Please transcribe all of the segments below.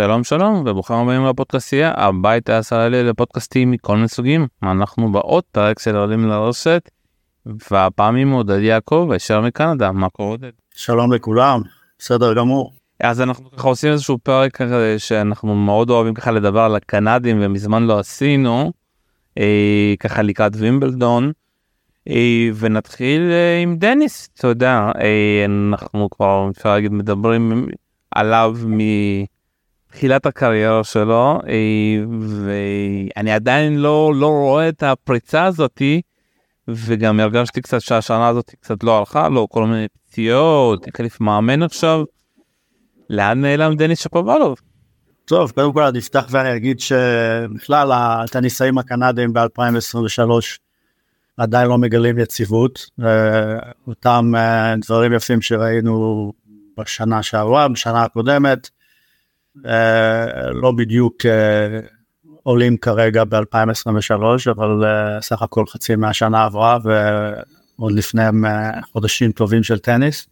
שלום שלום וברוכים הבאים לפודקאסטייה הבית הישראלי לפודקאסטים מכל מיני סוגים אנחנו בעוד פרק של עולים לרשת והפעם עם עודד יעקב ישר מקנדה מה קורה עודד? שלום לכולם בסדר גמור. אז אנחנו ככה עושים איזשהו פרק כזה שאנחנו מאוד אוהבים ככה לדבר על הקנדים ומזמן לא עשינו אה, ככה לקראת וימבלדון אה, ונתחיל אה, עם דניס אתה יודע אה, אנחנו כבר אפשר להגיד מדברים עליו מתחילת הקריירה שלו אה, ואני עדיין לא לא רואה את הפריצה הזאתי וגם הרגשתי קצת שהשנה הזאת קצת לא הלכה לו כל מיני פציעות החליף מאמן עכשיו. לאן נעלם דניס שפובלוב? טוב קודם כל אני אפתח ואני אגיד שבכלל הטניסאים הקנדים ב-2023 עדיין לא מגלים יציבות אותם אה, דברים יפים שראינו בשנה שעברה בשנה הקודמת אה, לא בדיוק אה, עולים כרגע ב-2023 אבל סך הכל חצי מהשנה עברה ועוד לפניהם חודשים טובים של טניס.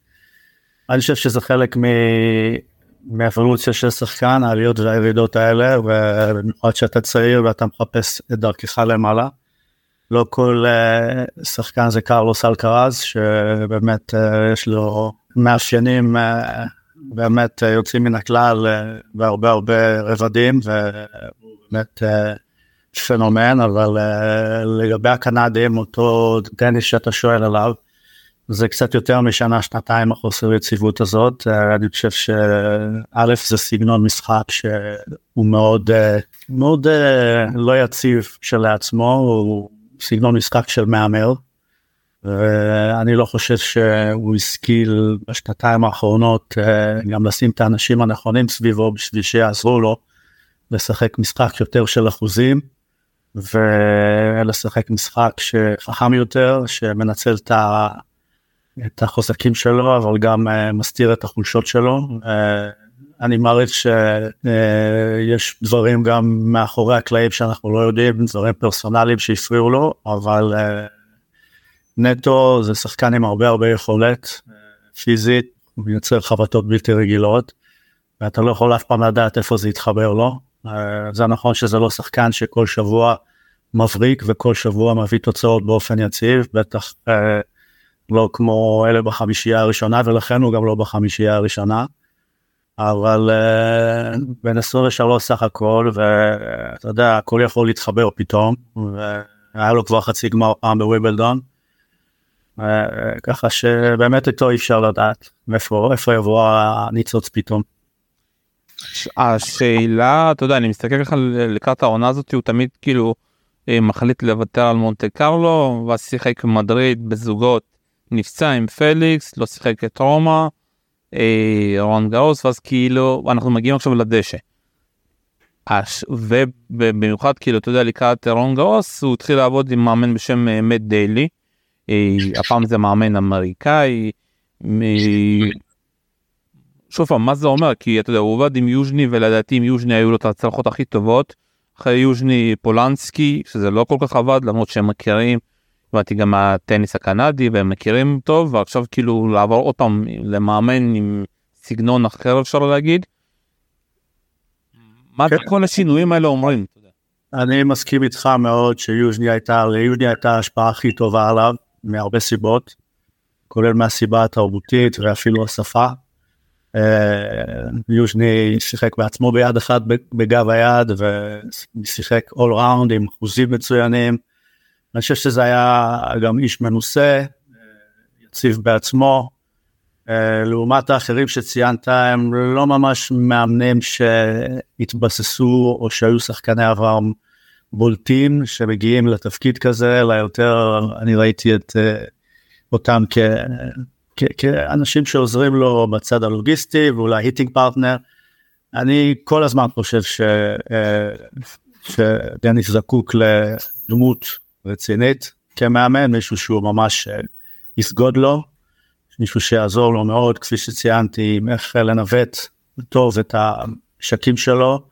אני חושב שזה חלק מ... מאבולוציה של שחקן העליות והירידות האלה ובמיוחד שאתה צעיר ואתה מחפש את דרכך למעלה. לא כל uh, שחקן זה קרלוס אלקרז שבאמת uh, יש לו מאפיינים באמת uh, יוצאים מן הכלל uh, בהרבה הרבה רבדים ובאמת uh, פנומן אבל לגבי הקנדים אותו דניס שאתה שואל עליו זה קצת יותר משנה שנתיים החוסר יציבות הזאת אני חושב שא' זה סגנון משחק שהוא מאוד מאוד לא יציב כשלעצמו הוא סגנון משחק של מהמר. ואני לא חושב שהוא השכיל בשנתיים האחרונות גם לשים את האנשים הנכונים סביבו בשביל שיעזרו לו לשחק משחק יותר של אחוזים ולשחק משחק שחכם יותר שמנצל את, ה, את החוזקים שלו אבל גם מסתיר את החולשות שלו. אני מעריך שיש דברים גם מאחורי הקלעים שאנחנו לא יודעים, דברים פרסונליים שהפריעו לו, אבל אה, נטו זה שחקן עם הרבה הרבה יכולת פיזית, הוא מייצר חבטות בלתי רגילות, ואתה לא יכול אף פעם לדעת איפה זה יתחבר לו. אה, זה נכון שזה לא שחקן שכל שבוע מבריק וכל שבוע מביא תוצאות באופן יציב, בטח אה, לא כמו אלה בחמישייה הראשונה ולכן הוא גם לא בחמישייה הראשונה. אבל uh, בן 23 סך הכל ואתה יודע הכל יכול להתחבר פתאום והיה לו כבר חצי גמר פעם בוויבלדון. Uh, ככה שבאמת איתו אי אפשר לדעת מאיפה איפה יבוא הניצוץ פתאום. השאלה אתה יודע אני מסתכל ככה לקראת העונה הזאת הוא תמיד כאילו אה, מחליט לוותר על מונטה קרלו ואז שיחק מדריד בזוגות נפצע עם פליקס לא שיחק את רומא. אה, רולאן גארוס ואז כאילו אנחנו מגיעים עכשיו לדשא. ובמיוחד כאילו אתה יודע לקראת רולאן גארוס הוא התחיל לעבוד עם מאמן בשם אה, מת דיילי. אה, הפעם זה מאמן אמריקאי. שוב פעם מה זה אומר כי אתה יודע הוא עובד עם יוז'ני ולדעתי עם יוז'ני היו לו את ההצלחות הכי טובות. אחרי יוז'ני פולנסקי שזה לא כל כך עבד למרות שהם מכירים. הבנתי גם הטניס הקנדי והם מכירים טוב ועכשיו כאילו לעבור עוד פעם למאמן עם סגנון אחר אפשר להגיד. מה כן. כל השינויים האלה אומרים? אני מסכים איתך מאוד שיוז'ני הייתה ליוז'ני הייתה ההשפעה הכי טובה עליו מהרבה סיבות כולל מהסיבה התרבותית ואפילו השפה. אה, יוז'ני שיחק בעצמו ביד אחת בגב היד ושיחק all round עם אחוזים מצוינים. אני חושב שזה היה גם איש מנוסה, יציב בעצמו. אה, לעומת האחרים שציינת הם לא ממש מאמנים שהתבססו או שהיו שחקני עבר בולטים שמגיעים לתפקיד כזה אלא יותר אני ראיתי את אה, אותם כאנשים שעוזרים לו בצד הלוגיסטי ואולי hitting partner. אני כל הזמן חושב ש, אה, שדניס זקוק לדמות רצינית כמאמן, מישהו שהוא ממש אה, יסגוד לו, מישהו שיעזור לו מאוד, כפי שציינתי, עם איך לנווט טוב את המשקים שלו,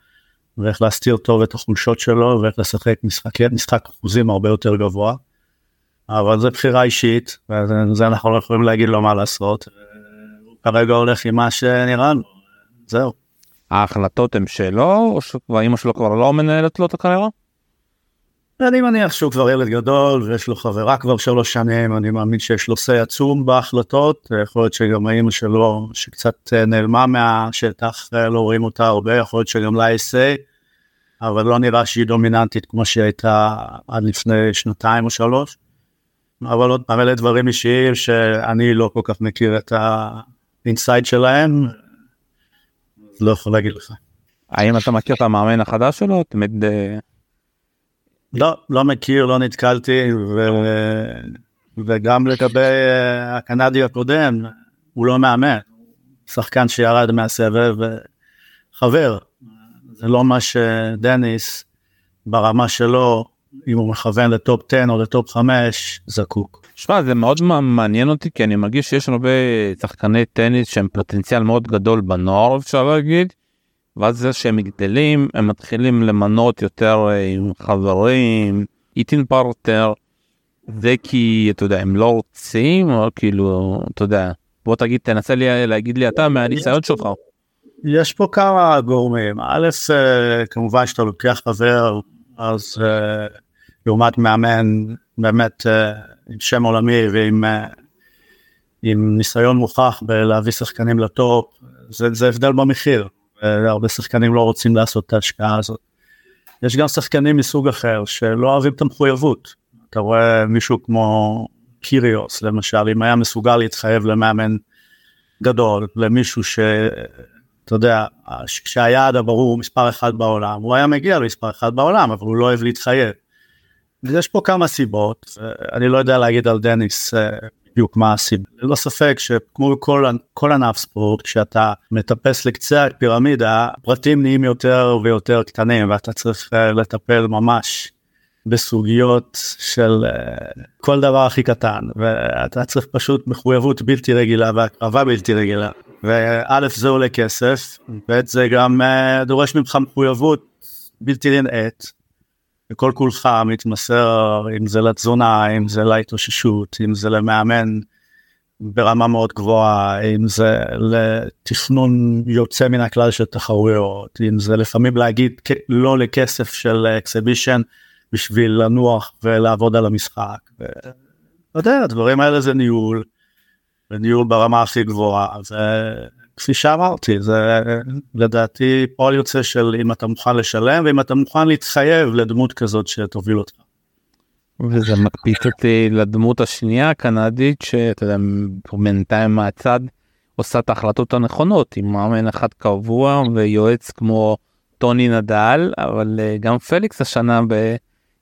ואיך להסתיר טוב את החולשות שלו, ואיך לשחק משחק, משחק אחוזים הרבה יותר גבוה. אבל זו בחירה אישית, וזה אנחנו לא יכולים להגיד לו מה לעשות. הוא כרגע הולך עם מה שנראה לו, זהו. ההחלטות הן שלו, או שהאימא שלו כבר לא מנהלת לו את הקריירה? אני מניח שהוא כבר ילד גדול ויש לו חברה כבר שלוש שנים, אני מאמין שיש לו say עצום בהחלטות, יכול להיות שגם האמא שלו שקצת אה, נעלמה מהשטח, אה, לא רואים אותה הרבה, יכול להיות שגם לה יש say, אבל לא נראה שהיא דומיננטית כמו שהיא הייתה עד לפני שנתיים או שלוש. אבל עוד פעם אלה דברים אישיים שאני לא כל כך מכיר את האינסייד שלהם, לא יכול להגיד לך. האם אתה מכיר את המאמן החדש שלו? תמיד... לא, לא מכיר, לא נתקלתי, ו... וגם לגבי אה, הקנדי הקודם, הוא לא מאמן, שחקן שירד מהסבב, חבר, זה לא מה שדניס ברמה שלו, אם הוא מכוון לטופ 10 או לטופ 5, זקוק. שמע זה מאוד מעניין אותי כי אני מרגיש שיש הרבה שחקני טניס שהם פוטנציאל מאוד גדול בנוער אפשר להגיד. ואז זה שהם גדלים הם מתחילים למנות יותר אה, עם חברים איטין פרטר. זה כי אתה יודע הם לא רוצים או כאילו אתה יודע בוא תגיד תנסה לי להגיד לי אתה מהניסיון שלך. יש פה כמה גורמים א' אה, כמובן שאתה לוקח חבר אז אה, לעומת מאמן באמת עם שם עולמי ועם עם ניסיון מוכח בלהביא שחקנים לטופ זה, זה הבדל במחיר והרבה שחקנים לא רוצים לעשות את ההשקעה הזאת. יש גם שחקנים מסוג אחר שלא אוהבים את המחויבות. אתה רואה מישהו כמו קיריוס למשל, אם היה מסוגל להתחייב למאמן גדול, למישהו שאתה יודע, כשהיעד הברור הוא מספר אחד בעולם, הוא היה מגיע למספר אחד בעולם, אבל הוא לא אוהב להתחייב. יש פה כמה סיבות, אני לא יודע להגיד על דניס אה, בדיוק מה הסיבה. ללא ספק שכמו כל ענף ספורט, כשאתה מטפס לקצה הפירמידה, פרטים נהיים יותר ויותר קטנים ואתה צריך אה, לטפל ממש בסוגיות של uh, כל דבר הכי קטן ואתה צריך פשוט מחויבות בלתי רגילה והקרבה בלתי רגילה וא' זה עולה כסף ב' זה גם uh, דורש ממך מחויבות בלתי ננעית וכל כולך מתמסר אם זה לתזונה אם זה להתאוששות אם זה למאמן ברמה מאוד גבוהה אם זה לתכנון יוצא מן הכלל של תחרויות אם זה לפעמים להגיד לא לכסף של אקסיבישן בשביל לנוח ולעבוד על המשחק. ואתה יודע הדברים האלה זה ניהול. וניהול ברמה הכי גבוהה. זה כפי שאמרתי זה לדעתי פועל יוצא של אם אתה מוכן לשלם ואם אתה מוכן להתחייב לדמות כזאת שתוביל אותך. וזה מקפיץ אותי לדמות השנייה הקנדית שאתה יודע בינתיים מהצד עושה את ההחלטות הנכונות עם מאמן אחד קבוע ויועץ כמו טוני נדל אבל אה, גם פליקס השנה ב...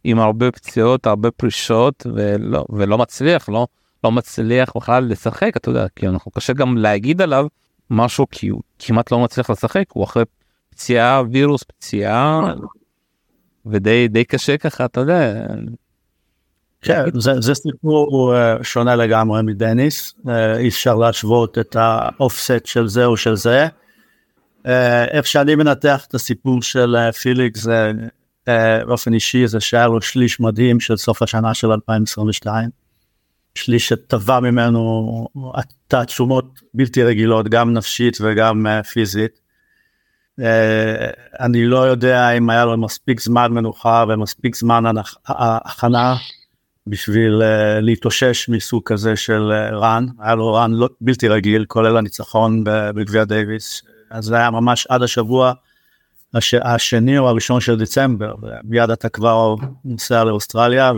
עם הרבה פציעות הרבה פרישות ולא ולא מצליח לא לא מצליח בכלל לשחק אתה יודע כי אנחנו קשה גם להגיד עליו משהו כי הוא כמעט לא מצליח לשחק הוא אחרי פציעה וירוס פציעה ודי די קשה ככה אתה יודע. כן, זה, זה סיפור uh, שונה לגמרי מדניס uh, אי אפשר להשוות את האופסט של זה או של זה. Uh, איך שאני מנתח את הסיפור של uh, פיליק זה באופן אישי זה שהיה לו שליש מדהים של סוף השנה של 2022. שליש שטבע ממנו תעצומות בלתי רגילות גם נפשית וגם uh, פיזית. Uh, אני לא יודע אם היה לו מספיק זמן מנוחה ומספיק זמן הכנה בשביל להתאושש מסוג כזה של רן היה לו רן לא, בלתי רגיל כולל הניצחון בגביע דייוויס אז זה היה ממש עד השבוע הש, השני או הראשון של דצמבר ומיד אתה כבר נוסע לאוסטרליה.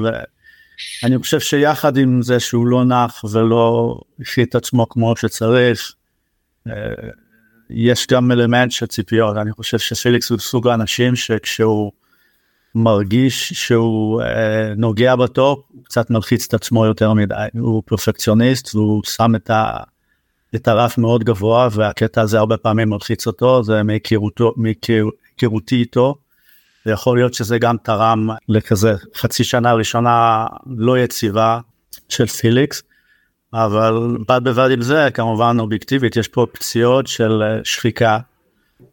אני חושב שיחד עם זה שהוא לא נח ולא את עצמו כמו שצריך, אה, יש גם אלמנט של ציפיות, אני חושב שפליקס הוא סוג האנשים שכשהוא מרגיש שהוא אה, נוגע בטופ, הוא קצת מלחיץ את עצמו יותר מדי, הוא פרפקציוניסט והוא שם את, ה, את הרף מאוד גבוה והקטע הזה הרבה פעמים מלחיץ אותו, זה מהיכרותי איתו. ויכול להיות שזה גם תרם לכזה חצי שנה ראשונה לא יציבה של פיליקס. אבל בד בבד עם זה כמובן אובייקטיבית יש פה פציעות של אה, שחיקה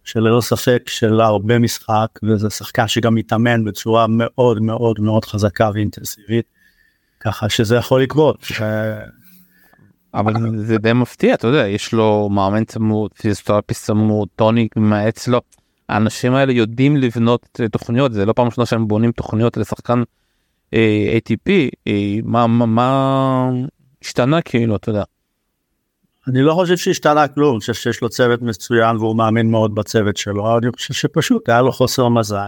שללא ספק של הרבה משחק וזה שחקן שגם מתאמן בצורה מאוד מאוד מאוד חזקה ואינטנסיבית ככה שזה יכול לקרות. אבל זה די מפתיע אתה יודע יש לו מאמן צמוד פיזיותרפיסט צמוד טוני מאץ לו האנשים האלה יודעים לבנות תוכניות זה לא פעם ראשונה שהם בונים תוכניות לשחקן אה, ATP אה, מה מה מה השתנה כאילו אתה יודע. אני לא חושב שהשתנה כלום, אני חושב שיש לו צוות מצוין והוא מאמין מאוד בצוות שלו, אני חושב שפשוט היה לו חוסר מזל.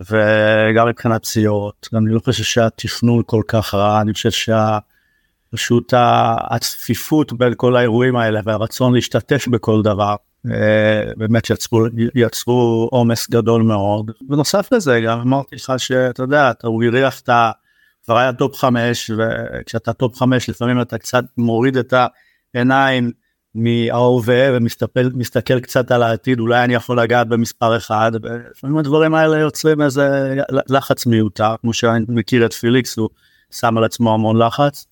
וגם מבחינת פציעות, אני לא חושב שהתכנון כל כך רע, אני חושב שפשוט הצפיפות בין כל האירועים האלה והרצון להשתתף בכל דבר, אה, באמת יצרו, יצרו עומס גדול מאוד. בנוסף לזה גם אמרתי לך שאתה יודע, אתה הריח את ה... כבר היה top חמש וכשאתה top חמש לפעמים אתה קצת מוריד את העיניים מההווה ומסתכל קצת על העתיד אולי אני יכול לגעת במספר אחד ולפעמים הדברים האלה יוצרים איזה לחץ מיותר כמו שאני מכיר את פיליקס הוא שם על עצמו המון לחץ.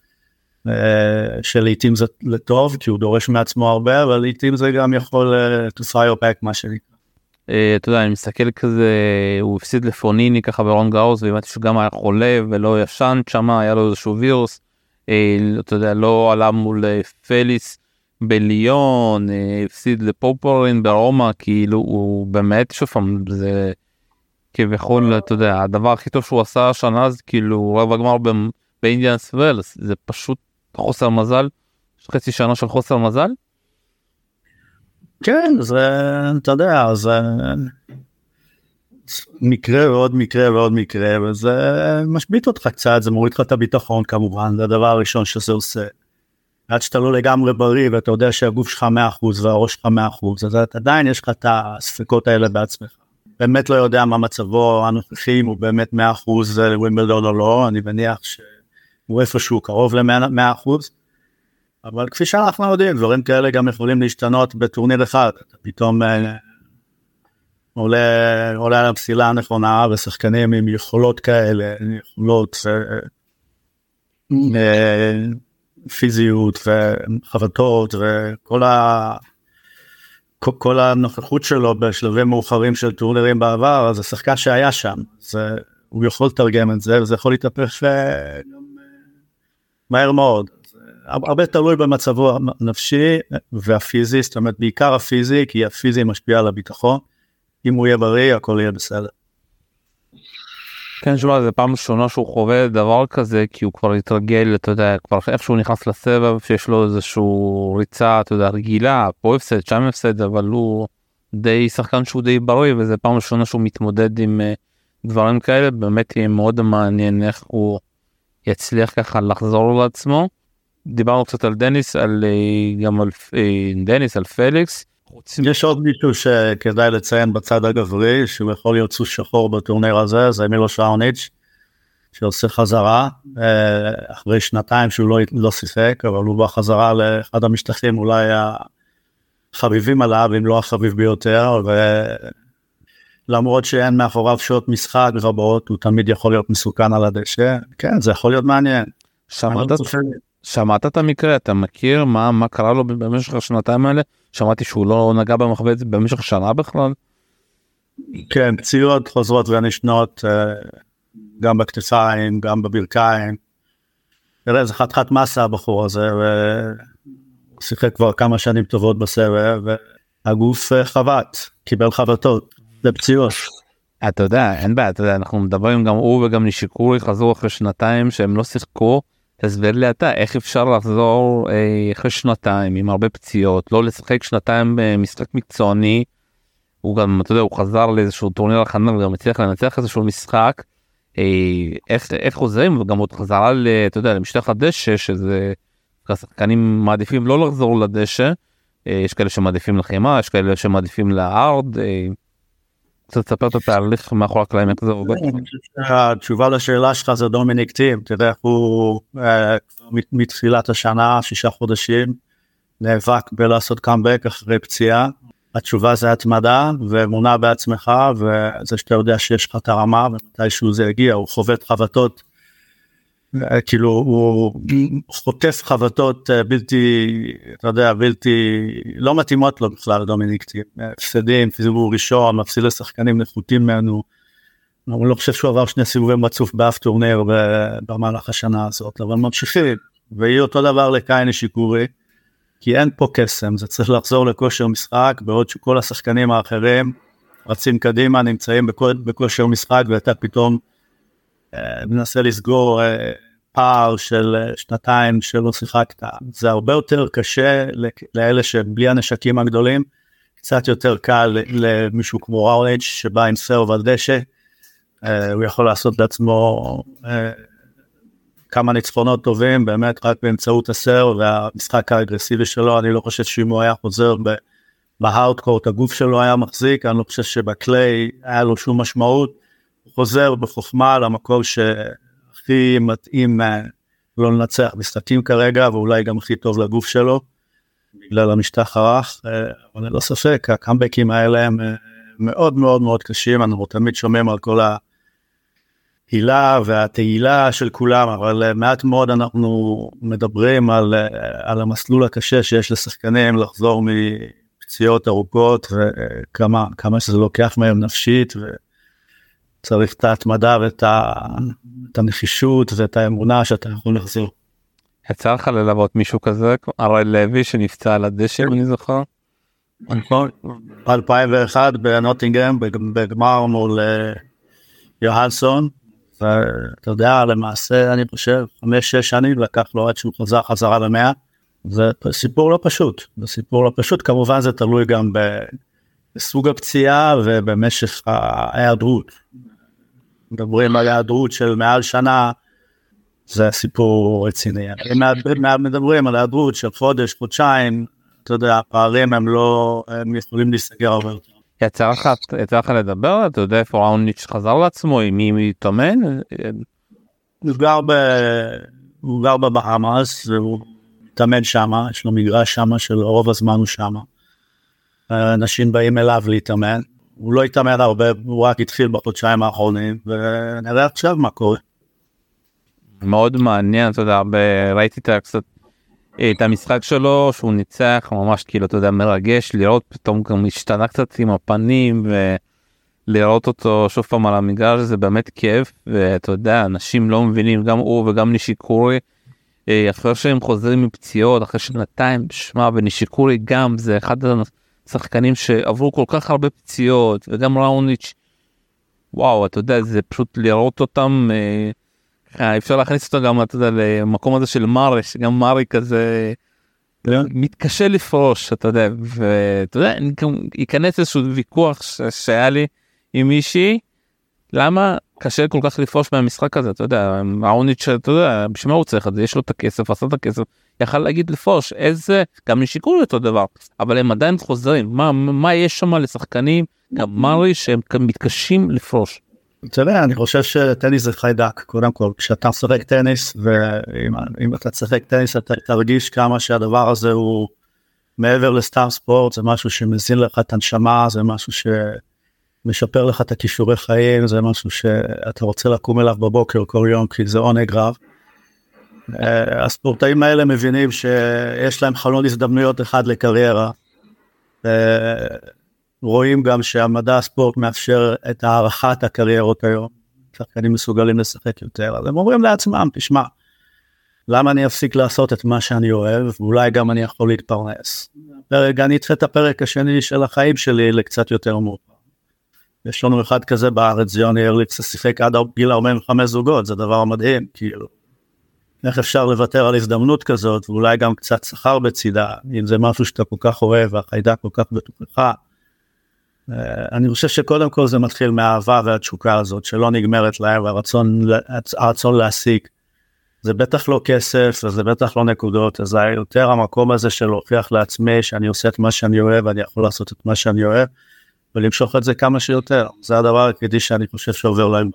אה, שלעיתים זה לטוב כי הוא דורש מעצמו הרבה אבל לעיתים זה גם יכול אה, to fire back מה שנקרא. אה, אתה יודע אני מסתכל כזה הוא הפסיד לפוניני ככה ברון גאוס והבנתי שהוא גם היה חולה ולא ישן שם היה לו איזשהו וירוס. אתה יודע לא עלה מול פליס בליון הפסיד לפופורין ברומא כאילו הוא באמת שוב פעם זה כביכול אתה יודע הדבר הכי טוב שהוא עשה השנה זה כאילו רבע גמר באינדיאנס וולס זה פשוט חוסר מזל חצי שנה של חוסר מזל. כן זה אתה יודע זה מקרה ועוד מקרה ועוד מקרה וזה משבית אותך קצת זה מוריד לך את הביטחון כמובן זה הדבר הראשון שזה עושה. עד שאתה לא לגמרי בריא ואתה יודע שהגוף שלך 100% והראש שלך 100% אז עדיין יש לך את הספקות האלה בעצמך. באמת לא יודע מה מצבו הנוכחי אם הוא באמת 100% ווימבלדון או לא אני מניח שהוא איפשהו קרוב ל-100% אבל כפי שאנחנו יודעים דברים כאלה גם יכולים להשתנות בטורניר אחד פתאום אה, עולה, עולה על המסילה הנכונה ושחקנים עם יכולות כאלה יכולות. אה, פיזיות וחבטות וכל ה... כל הנוכחות שלו בשלבים מאוחרים של טורנרים בעבר אז השחקן שהיה שם זה הוא יכול לתרגם את זה וזה יכול להתהפך אה, מהר מאוד. הרבה תלוי במצבו הנפשי והפיזי זאת אומרת בעיקר הפיזי כי הפיזי משפיע על הביטחון אם הוא יהיה בריא הכל יהיה בסדר. כן, שמע, זה פעם ראשונה שהוא חווה דבר כזה, כי הוא כבר התרגל, אתה יודע, כבר איך שהוא נכנס לסבב, שיש לו איזשהו ריצה, אתה יודע, רגילה, פה הפסד, שם הפסד, אבל הוא די שחקן שהוא די בריא, וזה פעם ראשונה שהוא מתמודד עם uh, דברים כאלה, באמת יהיה מאוד מעניין איך הוא יצליח ככה לחזור לעצמו. דיברנו קצת על דניס, על, uh, גם על uh, דניס, על פליקס. יש עוד מישהו שכדאי לציין בצד הגברי שהוא יכול להיות סוס שחור בטורניר הזה זה מילו ראוניץ' שעושה חזרה אה, אחרי שנתיים שהוא לא, לא שיחק אבל הוא בחזרה לאחד המשטחים אולי החביבים עליו אם לא החביב ביותר ולמרות שאין מאחוריו שעות משחק רבות הוא תמיד יכול להיות מסוכן על הדשא כן זה יכול להיות מעניין. שמעת, שמעת את המקרה אתה מכיר מה מה קרה לו במשך השנתיים האלה שמעתי שהוא לא נגע במחווה במשך שנה בכלל. כן פציעות חוזרות ונשנות אה, גם בכתפיים גם בברכיים. תראה זה חתיכת מסה הבחור הזה והוא שיחק כבר כמה שנים טובות בסבב והגוף אה, חבט קיבל חבטות לפציעות. אתה יודע אין בעיה אתה יודע אנחנו מדברים גם הוא וגם נשיקורי חזרו אחרי שנתיים שהם לא שיחקו. תסביר לי אתה איך אפשר לחזור אה, אחרי שנתיים עם הרבה פציעות לא לשחק שנתיים במשחק מקצועני. הוא גם אתה יודע הוא חזר לאיזשהו טורניר הכנה וגם הצליח לנצח איזשהו משחק. אה, איך איך חוזרים וגם עוד חזרה ל, אתה יודע, למשטח הדשא שזה השחקנים מעדיפים לא לחזור לדשא. אה, יש כאלה שמעדיפים לחימה יש כאלה שמעדיפים להארד. קצת תספר את התהליך מאחורי הקלעים איך זה עובד. התשובה לשאלה שלך זה דומיניק טים, אתה יודע הוא אה, מתחילת השנה שישה חודשים נאבק בלעשות קאמבק אחרי פציעה. התשובה זה התמדה ואמונה בעצמך וזה שאתה יודע שיש לך את הרמה ומתישהו זה יגיע הוא חווה את חבטות כאילו הוא חוטף חבטות אה, בלתי אתה יודע בלתי לא מתאימות לו בכלל דומיניק הפסדים סיבוב ראשון מפסיד לשחקנים נחותים ממנו. אני לא חושב שהוא עבר שני סיבובים רצוף באף טורניר במהלך השנה הזאת אבל ממשיכים ויהיה אותו דבר לקאי שיקורי, כי אין פה קסם, זה צריך לחזור לכושר משחק, בעוד שכל השחקנים האחרים רצים קדימה, נמצאים בכושר משחק, ואתה פתאום אה, מנסה לסגור אה, פער של אה, שנתיים שלא שיחקת. זה הרבה יותר קשה לאלה שבלי הנשקים הגדולים, קצת יותר קל למישהו כמו ראולג' שבא עם סרב על דשא, הוא יכול לעשות לעצמו כמה ניצחונות טובים באמת רק באמצעות הסר והמשחק האגרסיבי שלו אני לא חושב שאם הוא היה חוזר בהארדקורט הגוף שלו היה מחזיק אני לא חושב שבקליי היה לו שום משמעות. חוזר בחוכמה למקום שהכי מתאים אה, לא לנצח משחקים כרגע ואולי גם הכי טוב לגוף שלו בגלל המשטח הרך אה, אבל ללא ספק הקאמבקים האלה הם אה, מאוד מאוד מאוד קשים. אנחנו תמיד שומעים על כל ה... הילה והתהילה של כולם, אבל מעט מאוד אנחנו מדברים על, על המסלול הקשה שיש לשחקנים לחזור מפציעות ארוכות וכמה כמה שזה לוקח מהם נפשית וצריך את ההתמדה ואת ה, את הנחישות ואת האמונה שאתה יכול לחזור. יצא לך ללוות מישהו כזה, הרי לוי שנפצע על הדשא אם אני זוכר? נכון, 2001 בנוטינגרם בגמר מול אה, יוהנסון ואתה יודע, למעשה, אני חושב, חמש-שש שנים לקח לו עד שהוא חזר חזרה למאה. זה סיפור לא פשוט, זה סיפור לא פשוט, כמובן זה תלוי גם בסוג הפציעה ובמשך ההיעדרות. מדברים על היעדרות של מעל שנה, זה סיפור רציני. אם מדברים על היעדרות של חודש, חודשיים, אתה יודע, הפערים הם לא, הם יכולים להיסגר הרבה יותר. יצא לך יצא לך לדבר אתה יודע איפה ראוניץ' חזר לעצמו עם מי הוא התאמן? הוא גר ב... הוא גר בבהאמאס והוא מתאמן שמה יש לו מגרש שמה של רוב הזמן הוא שמה. אנשים באים אליו להתאמן הוא לא התאמן הרבה הוא רק התחיל בחודשיים האחרונים ונראה עכשיו מה קורה. מאוד מעניין אתה יודע ראיתי קצת את המשחק שלו שהוא ניצח ממש כאילו אתה יודע מרגש לראות פתאום גם השתנה קצת עם הפנים ולראות אותו שוב פעם על המגרש זה באמת כיף ואתה יודע אנשים לא מבינים גם הוא וגם נישיקורי אה, אחרי שהם חוזרים מפציעות אחרי שנתיים שמע ונישיקורי גם זה אחד השחקנים שעברו כל כך הרבה פציעות וגם ראוניץ' וואו אתה יודע זה פשוט לראות אותם. אה, אה, אפשר להכניס אותו גם אתה יודע למקום הזה של מארי שגם מארי כזה כן. מתקשה לפרוש אתה יודע ואתה יודע ייכנס איזשהו ויכוח שהיה לי עם מישהי למה קשה כל כך לפרוש מהמשחק הזה אתה יודע אהרוניץ' אתה יודע בשביל מה הוא צריך את זה יש לו את הכסף עשה את הכסף יכל להגיד לפרוש איזה גם נשיקו אותו דבר אבל הם עדיין חוזרים מה מה יש שם לשחקנים גם מארי שהם מתקשים לפרוש. אתה יודע, אני חושב שטניס זה חיידק, קודם כל, כשאתה משחק טניס, ואם אתה תשחק טניס אתה תרגיש כמה שהדבר הזה הוא מעבר לסתם ספורט, זה משהו שמזין לך את הנשמה, זה משהו שמשפר לך את הכישורי חיים, זה משהו שאתה רוצה לקום אליו בבוקר כל יום, כי זה עונג רב. אה, הספורטאים האלה מבינים שיש להם חלון הזדמנויות אחד לקריירה. רואים גם שהמדע הספורט מאפשר את הערכת הקריירות היום. שחקנים מסוגלים לשחק יותר, אז הם אומרים לעצמם, תשמע, למה אני אפסיק לעשות את מה שאני אוהב, ואולי גם אני יכול להתפרנס. פרק, אני אדחה את הפרק השני של החיים שלי לקצת יותר מאוחר. יש לנו אחד כזה בארץ, יוני ארליץ, ששיחק עד גיל 45 זוגות, זה דבר מדהים, כאילו. איך אפשר לוותר על הזדמנות כזאת, ואולי גם קצת שכר בצידה, אם זה משהו שאתה כל כך אוהב, והחיידק כל כך בתוכך. אה, אני חושב שקודם כל זה מתחיל מהאהבה והתשוקה הזאת שלא נגמרת להם והרצון הרצון להשיג. זה בטח לא כסף וזה בטח לא נקודות זה יותר המקום הזה של להוכיח לעצמי שאני עושה את מה שאני אוהב ואני יכול לעשות את מה שאני אוהב ולמשוך את זה כמה שיותר זה הדבר היחידי שאני חושב שעובר להם.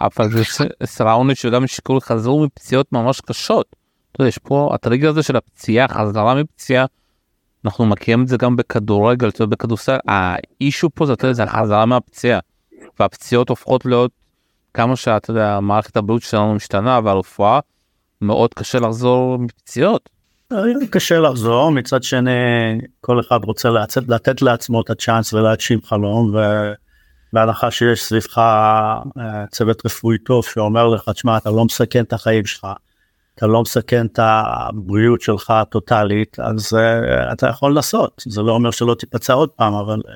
אבל זה סראוני שגם שיקול חזרו מפציעות ממש קשות. יש פה הטריגר הזה של הפציעה חזרה מפציעה אנחנו מכירים את זה גם בכדורגל, אתה יודע, בכדורסל, האישו פה זה, זה החזרה מהפציעה, והפציעות הופכות להיות כמה שאתה יודע, מערכת הבריאות שלנו משתנה והרפואה, מאוד קשה לחזור מפציעות. קשה לחזור, מצד שני כל אחד רוצה לצאת, לתת לעצמו את הצ'אנס ולהגשים חלום, ובהנחה שיש סביבך אה, צוות רפואי טוב שאומר לך, תשמע, אתה לא מסכן את החיים שלך. אתה לא מסכן את הבריאות שלך טוטאלית, אז uh, אתה יכול לעשות, זה לא אומר שלא תיפצע עוד פעם, אבל uh,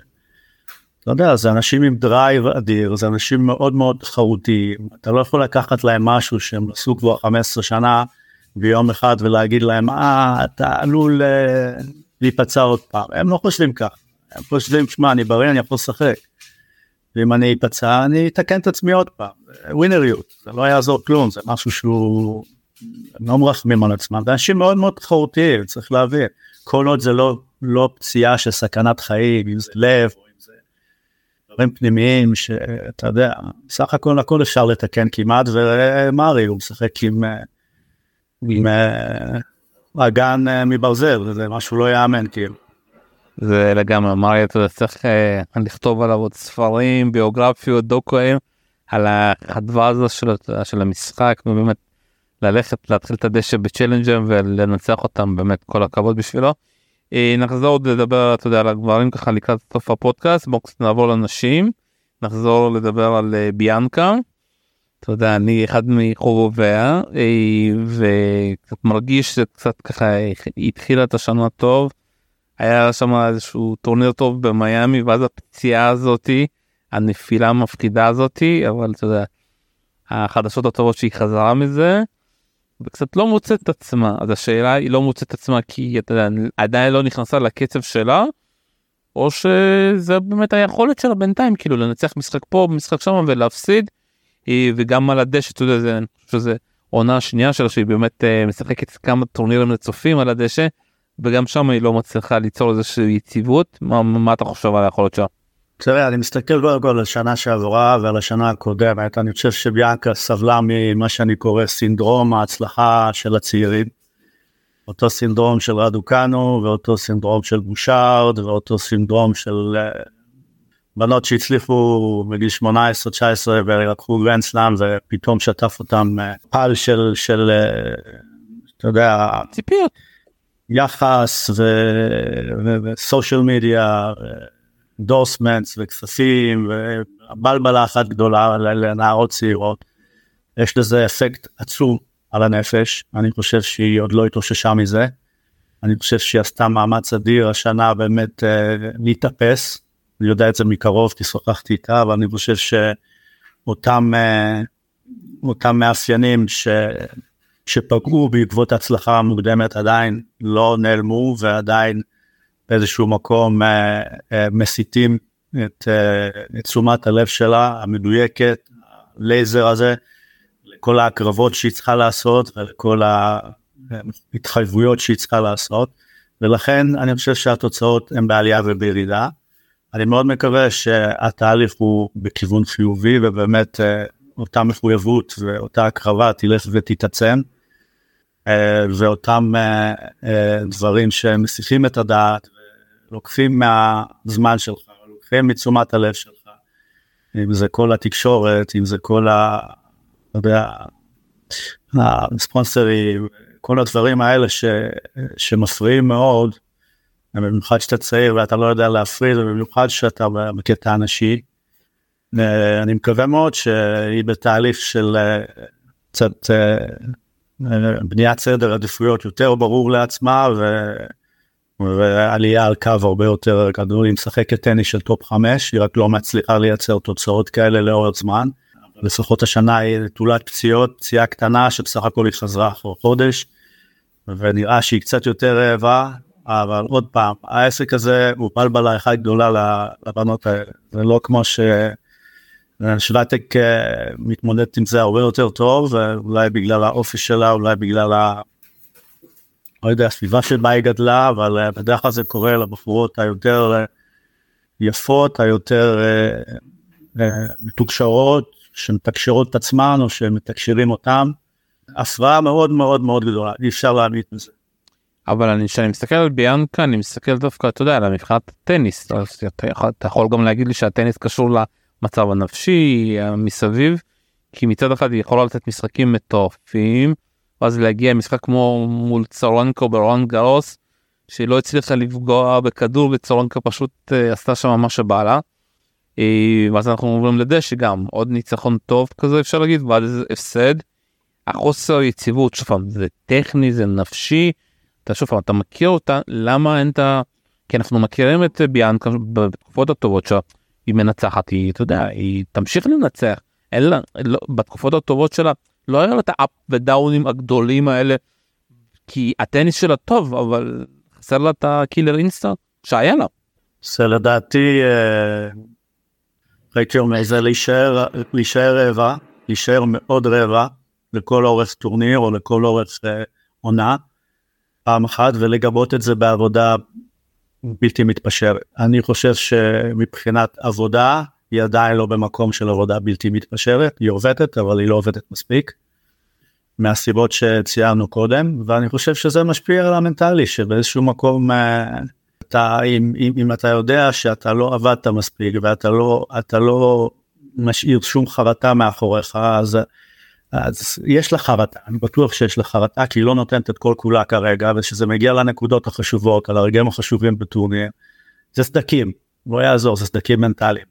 אתה יודע, זה אנשים עם drive אדיר, זה אנשים מאוד מאוד תחרותיים, אתה לא יכול לקחת להם משהו שהם עשו כבר 15 שנה ביום אחד ולהגיד להם, אה, אתה עלול uh, להיפצע עוד פעם, הם לא חושבים כך, הם חושבים, שמע, אני בריא, אני יכול לשחק. ואם אני אפצע אני אתקן את עצמי עוד פעם, winner יות, זה לא יעזור כלום, זה משהו שהוא לא מרחמים על עצמם, זה אנשים מאוד מאוד תחרותיים, צריך להבין, כל עוד זה לא, לא פציעה של סכנת חיים, אם זה לב או אם זה דברים פנימיים שאתה יודע, סך הכל הכל אפשר לתקן כמעט, ומרי הוא משחק עם, עם אה, אגן אה, מברזל, זה משהו לא יאמן כאילו. זה לגמרי מרי אתה צריך אה, לכתוב עליו עוד ספרים ביוגרפיות דוקואים על החדווה הזו של, של המשחק ובאמת ללכת להתחיל את הדשא בצ'לנג'ר ולנצח אותם באמת כל הכבוד בשבילו. אה, נחזור עוד לדבר אתה יודע על הגברים ככה לקראת סוף הפודקאסט בואו נעבור לנשים נחזור לדבר על אה, ביאנקה. אתה יודע אני אחד מחובוביה אה, וקצת מרגיש שקצת ככה התחילה את השנה טוב. היה שם איזשהו טורניר טוב במיאמי ואז הפציעה הזאתי הנפילה המפחידה הזאתי אבל אתה יודע החדשות הטובות שהיא חזרה מזה. וקצת לא מוצאת את עצמה אז השאלה היא לא מוצאת את עצמה כי אתה יודע, עדיין לא נכנסה לקצב שלה או שזה באמת היכולת שלה בינתיים כאילו לנצח משחק פה משחק שם ולהפסיד וגם על הדשא אתה יודע זה, שזה עונה שנייה שלה שהיא באמת אה, משחקת כמה טורנירים לצופים על הדשא וגם שם היא לא מצליחה ליצור איזושהי יציבות מה, מה אתה חושב על היכולת שלה. תראה, אני מסתכל קודם כל על השנה שעברה ועל השנה הקודמת, אני חושב שביאנקה סבלה ממה שאני קורא סינדרום ההצלחה של הצעירים. אותו סינדרום של רדוקנו ואותו סינדרום של בושארד ואותו סינדרום של uh, בנות שהצליחו בגיל 18-19 ולקחו גרנדסלאם ופתאום שטף אותם uh, פל של, של uh, אתה יודע, ציפיות, יחס וסושיאל מדיה. דורסמנטס וכספים ובלבלה אחת גדולה לנערות צעירות. יש לזה אפקט עצום על הנפש, אני חושב שהיא עוד לא התאוששה מזה. אני חושב שהיא עשתה מאמץ אדיר השנה באמת אה, להתאפס, אני יודע את זה מקרוב כי שוחחתי איתה, אבל אני חושב שאותם אה, אותם מאפיינים ש, שפגעו בעקבות הצלחה המוקדמת עדיין לא נעלמו ועדיין באיזשהו מקום אה, אה, מסיטים את, אה, את תשומת הלב שלה המדויקת, הלייזר הזה, לכל ההקרבות שהיא צריכה לעשות ולכל ההתחייבויות שהיא צריכה לעשות, ולכן אני חושב שהתוצאות הן בעלייה ובירידה. אני מאוד מקווה שהתהליך הוא בכיוון חיובי ובאמת אותה מחויבות ואותה הקרבה תלך ותתעצם. ואותם דברים שמסיחים את הדעת לוקחים מהזמן שלך, לוקחים מתשומת הלב שלך, אם זה כל התקשורת, אם זה כל ה... אתה יודע, הספונסרים, כל הדברים האלה ש, שמפריעים מאוד, במיוחד שאתה צעיר ואתה לא יודע להפריד, ובמיוחד שאתה בקטע הנשי. אני מקווה מאוד שהיא בתהליך של אה, קצת אה, בניית סדר עדיפויות יותר ברור לעצמה ועלייה על קו הרבה יותר גדול, היא משחקת טניס של top 5, היא רק לא מצליחה לייצר תוצאות כאלה לאורך זמן. לפחות השנה היא נטולת פציעות, פציעה קטנה שבסך הכל היא חזרה אחרי חודש, ונראה שהיא קצת יותר רעבה, אבל עוד פעם, העסק הזה הוא בלבלה אחת גדולה לבנות האלה, זה לא כמו ש... שוותק אה, מתמודדת עם זה הרבה יותר טוב, אולי בגלל האופי שלה, אולי בגלל לא יודע, הסביבה שבה היא גדלה, אבל אה, בדרך כלל זה קורה לבחורות היותר אה, יפות, היותר מתוקשרות, שמתקשרות את עצמן או שמתקשרים אותם. הפרעה מאוד מאוד מאוד גדולה, אי אפשר להעמיד בזה. אבל אני, כשאני מסתכל על ביאנקה, אני מסתכל דווקא, אתה יודע, על מבחינת הטניס, אתה יכול גם להגיד לי שהטניס קשור למצב הנפשי מסביב, כי מצד אחד היא יכולה לתת משחקים מטורפים, ואז להגיע משחק כמו מול צורנקו ברואן גרוס שהיא לא הצליחה לפגוע בכדור וצורנקו פשוט uh, עשתה שם מה שבא לה. Uh, ואז אנחנו עוברים לדשא גם עוד ניצחון טוב כזה אפשר להגיד ואז הפסד. החוסר יציבות, שוב פעם, זה טכני, זה נפשי, אתה שוב פעם, אתה מכיר אותה, למה אין את ה... כי אנחנו מכירים את ביאנקה בתקופות הטובות שלה, היא מנצחת, היא, אתה יודע, היא תמשיך לנצח, אין לה, לא, בתקופות הטובות שלה, לא היה לה את האפ ודאונים הגדולים האלה, כי הטניס שלה טוב, אבל חסר לה את הקילר אינסטר שהיה לה. זה לדעתי, אה, הייתי אומר, זה להישאר, להישאר רבע, להישאר מאוד רבע לכל אורך טורניר או לכל אורך אה, עונה, פעם אחת, ולגבות את זה בעבודה בלתי מתפשרת. אני חושב שמבחינת עבודה, היא עדיין לא במקום של עבודה בלתי מתפשרת, היא עובדת, אבל היא לא עובדת מספיק. מהסיבות שציינו קודם, ואני חושב שזה משפיע על המנטלי, שבאיזשהו מקום אה, אתה, אם, אם, אם אתה יודע שאתה לא עבדת מספיק ואתה לא, אתה לא משאיר שום חרטה מאחוריך, אז, אז יש לך חרטה, אני בטוח שיש לך חרטה, כי היא לא נותנת את כל כולה כרגע, ושזה מגיע לנקודות החשובות, על הרגעים החשובים בטורניר, זה סדקים, לא יעזור, זה סדקים מנטליים.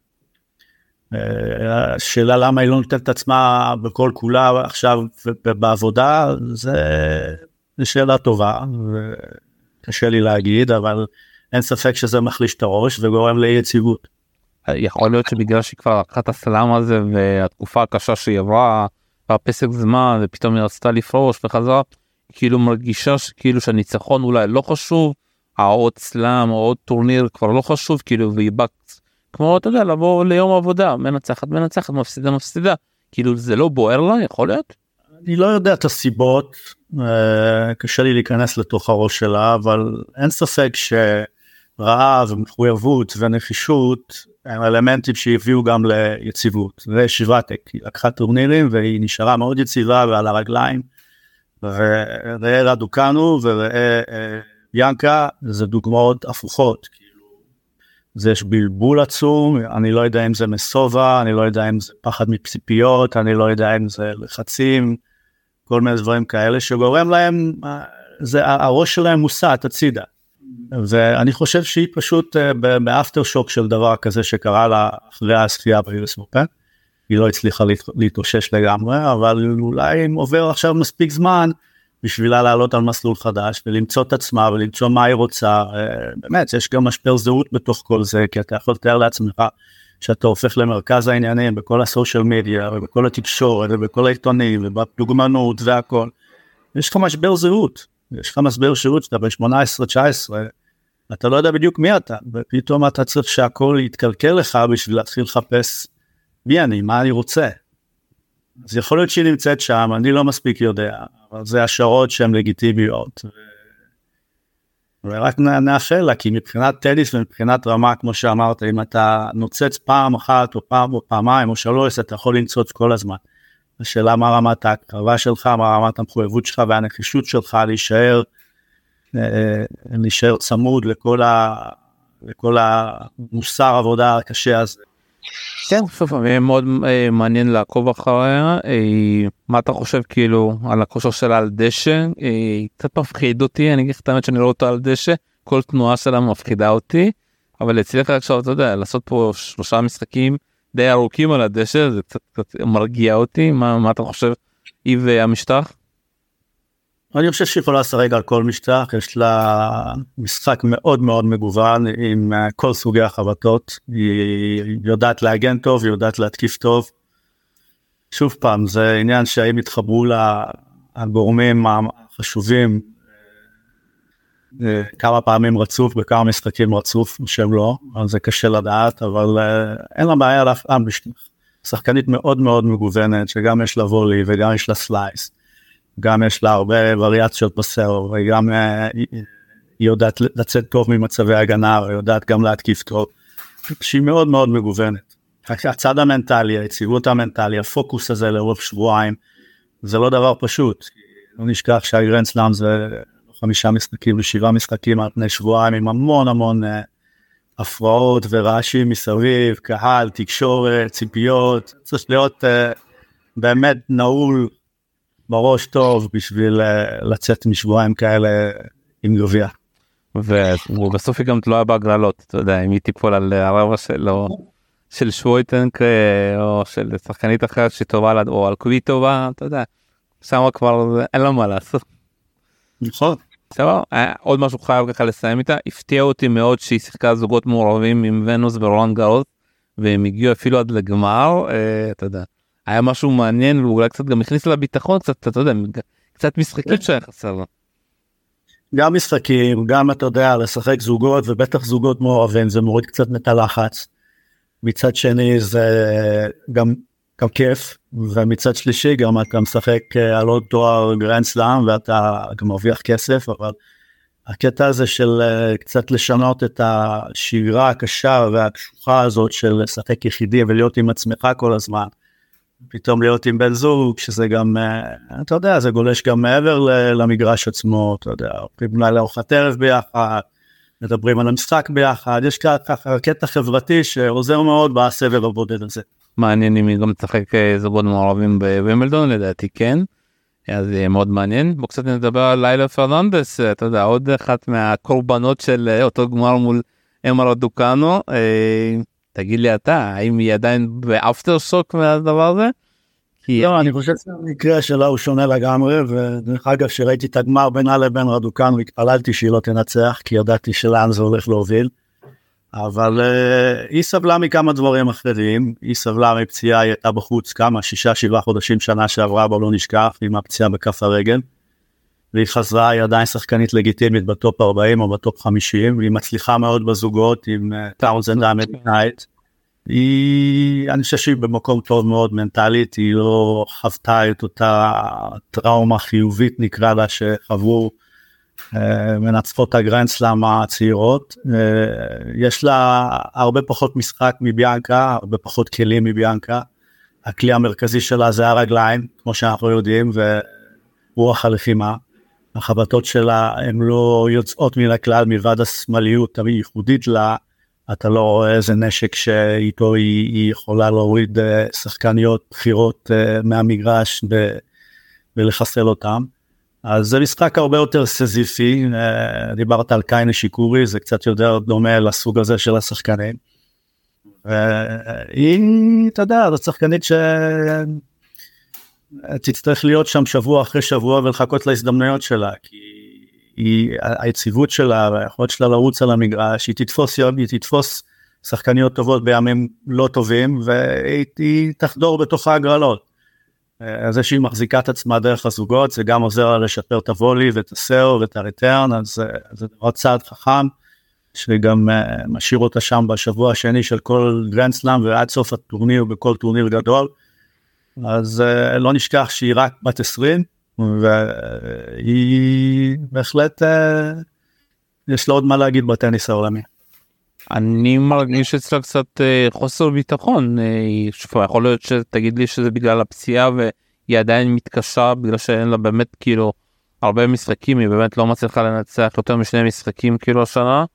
השאלה למה היא לא נותנת את עצמה בכל כולה עכשיו בעבודה, זה, זה שאלה טובה, וקשה לי להגיד, אבל אין ספק שזה מחליש את הראש וגורם לאי יציבות. יכול להיות שבגלל שהיא כבר לקחה את הסלאם הזה והתקופה הקשה שהיא עברה, כבר פסק זמן ופתאום היא רצתה לפרוש וחזרה, כאילו מרגישה שכאילו שהניצחון אולי לא חשוב, העוד סלאם או עוד טורניר כבר לא חשוב, כאילו והיא באה כמו אתה יודע לבוא ליום עבודה מנצחת מנצחת מפסידה מפסידה כאילו זה לא בוער לה יכול להיות. אני לא יודע את הסיבות אה, קשה לי להיכנס לתוך הראש שלה אבל אין ספק שרעב ומחויבות ונחישות הם אלמנטים שהביאו גם ליציבות ושבטק היא לקחה טורנירים והיא נשארה מאוד יציבה ועל הרגליים. וראה רדוקנו וראה אה, ביאנקה זה דוגמאות הפוכות. זה יש בלבול עצום, אני לא יודע אם זה מסובה, אני לא יודע אם זה פחד מציפיות, אני לא יודע אם זה לחצים, כל מיני דברים כאלה שגורם להם, זה, הראש שלהם מוסט הצידה. ואני חושב שהיא פשוט אה, באפטר שוק של דבר כזה שקרה לה אחרי הזכייה ביוס אופן. היא לא הצליחה להתאושש לגמרי, אבל אולי אם עובר עכשיו מספיק זמן, בשבילה לעלות על מסלול חדש ולמצוא את עצמה ולמצוא מה היא רוצה. אה, באמת, יש גם משבר זהות בתוך כל זה, כי אתה יכול לתאר לעצמך שאתה הופך למרכז העניינים בכל הסושיאל מדיה ובכל התקשורת ובכל העיתונים ובדוגמנות והכל. יש לך משבר זהות, יש לך משבר שירות שאתה בן 18-19, אתה לא יודע בדיוק מי אתה, ופתאום אתה צריך שהכל יתקלקל לך בשביל להתחיל לחפש מי אני, מה אני רוצה. אז יכול להיות שהיא נמצאת שם, אני לא מספיק יודע, אבל זה השערות שהן לגיטימיות. ורק נאחל לה, כי מבחינת טניס ומבחינת רמה, כמו שאמרת, אם אתה נוצץ פעם אחת או פעם או פעמיים או שלוש, אתה יכול לנצוץ כל הזמן. השאלה מה רמת ההקרבה שלך, מה רמת המחויבות שלך והנחישות שלך להישאר, אה, להישאר צמוד לכל, ה, לכל המוסר עבודה הקשה הזה. כן, סוף יהיה מאוד אה, מעניין לעקוב אחריה. אה, מה אתה חושב כאילו על הכושר שלה על דשא? אה, קצת מפחיד אותי, אני אגיד לך את האמת שאני לא אותה על דשא, כל תנועה שלה מפחידה אותי, אבל אצליח עכשיו, אתה יודע, לעשות פה שלושה משחקים די ארוכים על הדשא, זה קצת, קצת מרגיע אותי, מה, מה אתה חושב? היא והמשטח? אני חושב שהיא יכולה לשחק על כל משטח, יש לה משחק מאוד מאוד מגוון עם אה, כל סוגי החבטות, היא יודעת להגן טוב, היא יודעת להתקיף טוב. שוב פעם, זה עניין שהאם יתחברו לה הגורמים החשובים כמה פעמים רצוף בכמה משחקים רצוף שהם לא, אז זה קשה לדעת, אבל אה, אין לה בעיה לאף פעם בשטח. שחקנית מאוד מאוד מגוונת, שגם יש לה וולי וגם יש לה סלייס. גם יש לה הרבה וריאציות בסרב, וגם אה, היא יודעת לצאת טוב ממצבי הגנה, היא יודעת גם להתקיף טוב. שהיא מאוד מאוד מגוונת. הצד המנטלי, היציבות המנטלי, הפוקוס הזה לאורך שבועיים, זה לא דבר פשוט. לא נשכח שהגרנד סלאם זה חמישה משחקים ושבעה משחקים על פני שבועיים עם המון המון uh, הפרעות ורעשים מסביב, קהל, תקשורת, ציפיות, צריך להיות uh, באמת נעול בראש טוב בשביל uh, לצאת משבועיים כאלה עם גביע. ובסוף היא גם תלויה בהגרלות, אתה יודע, אם היא תיפול על הרבע שלו, של שוויטנק או של שחקנית אחרת שטובה או על קווי טובה, אתה יודע, שם כבר אין לה מה לעשות. נכון. בסדר, עוד משהו חייב ככה לסיים איתה, הפתיע אותי מאוד שהיא שיחקה זוגות מעורבים עם ונוס ורולנד גאוס, והם הגיעו אפילו עד לגמר, אה, אתה יודע, היה משהו מעניין ואולי קצת גם הכניס לה ביטחון קצת, אתה יודע, קצת משחקים שהיה חסר לה. גם משחקים, גם אתה יודע, לשחק זוגות ובטח זוגות מעורבים, זה מוריד קצת את הלחץ. מצד שני זה גם, גם כיף, ומצד שלישי גם אתה משחק אה, על עוד תואר גרנד סלאם ואתה גם מרוויח כסף, אבל הקטע הזה של אה, קצת לשנות את השגרה הקשה והקשוחה הזאת של לשחק יחידי ולהיות עם עצמך כל הזמן. פתאום להיות עם בן זוג שזה גם אה, אתה יודע זה גולש גם מעבר למגרש עצמו אתה יודע אולי לארוחת ערב ביחד מדברים על המשחק ביחד יש ככה קטע חברתי שעוזר מאוד בסבב הבודד הזה. מעניין אם היא גם תשחק אה, זוגות מעורבים בווימבלדון לדעתי כן. אז זה מאוד מעניין בוא קצת נדבר על לילה פרננדס אתה יודע עוד אחת מהקורבנות של אה, אותו גמר מול אמרה דוקאנו. תגיד לי אתה האם היא עדיין ב after shock מהדבר הזה. לא אני חושב שהמקרה שלה הוא שונה לגמרי ודרך אגב שראיתי את הגמר בינה לבין רדוקאנו והתפללתי שהיא לא תנצח כי ידעתי שלאן זה הולך להוביל. אבל אה, היא סבלה מכמה דברים אחרים היא סבלה מפציעה היא הייתה בחוץ כמה שישה שבעה חודשים שנה שעברה בוא לא נשכח עם הפציעה בכף הרגל. והיא חזרה היא עדיין שחקנית לגיטימית ב top 40 או ב top 50 והיא מצליחה מאוד בזוגות עם טאונזנד uh, האמריקאית. היא אני חושב שהיא במקום טוב מאוד מנטלית היא לא חוותה את אותה טראומה חיובית נקרא לה שחוו מנצחות הגרנד סלאם הצעירות uh, יש לה הרבה פחות משחק מביאנקה הרבה פחות כלים מביאנקה. הכלי המרכזי שלה זה הרגליים כמו שאנחנו יודעים ורוח הלחימה. החבטות שלה הן לא יוצאות מן הכלל מלבד השמאליות הייחודית לה, אתה לא רואה איזה נשק שאיתו היא, היא יכולה להוריד אה, שחקניות בכירות אה, מהמגרש ולחסל אותם. אז זה משחק הרבה יותר סזיפי, אה, דיברת על קיינה שיקורי, זה קצת יותר דומה לסוג הזה של השחקנים. היא, אתה יודע, זו שחקנית ש... תצטרך להיות שם שבוע אחרי שבוע ולחכות להזדמנויות שלה כי היא, היציבות שלה והיכולת שלה לרוץ על המגרש היא תתפוס היא תתפוס שחקניות טובות בימים לא טובים והיא תחדור בתוך ההגרלות. זה שהיא מחזיקה את עצמה דרך הזוגות זה גם עוזר לה לשפר את ה volley ואת ה serve ואת ה return אז זה עוד צעד חכם שגם משאיר אותה שם בשבוע השני של כל גרנד סלאם ועד סוף הטורניר בכל טורניר גדול. אז לא נשכח שהיא רק בת 20 והיא בהחלט יש לה עוד מה להגיד בטניס העולמי. אני מרגיש אצלה קצת uh, חוסר ביטחון uh, יכול להיות שתגיד לי שזה בגלל הפציעה והיא עדיין מתקשה בגלל שאין לה באמת כאילו הרבה משחקים היא באמת לא מצליחה לנצח יותר משני משחקים כאילו השנה.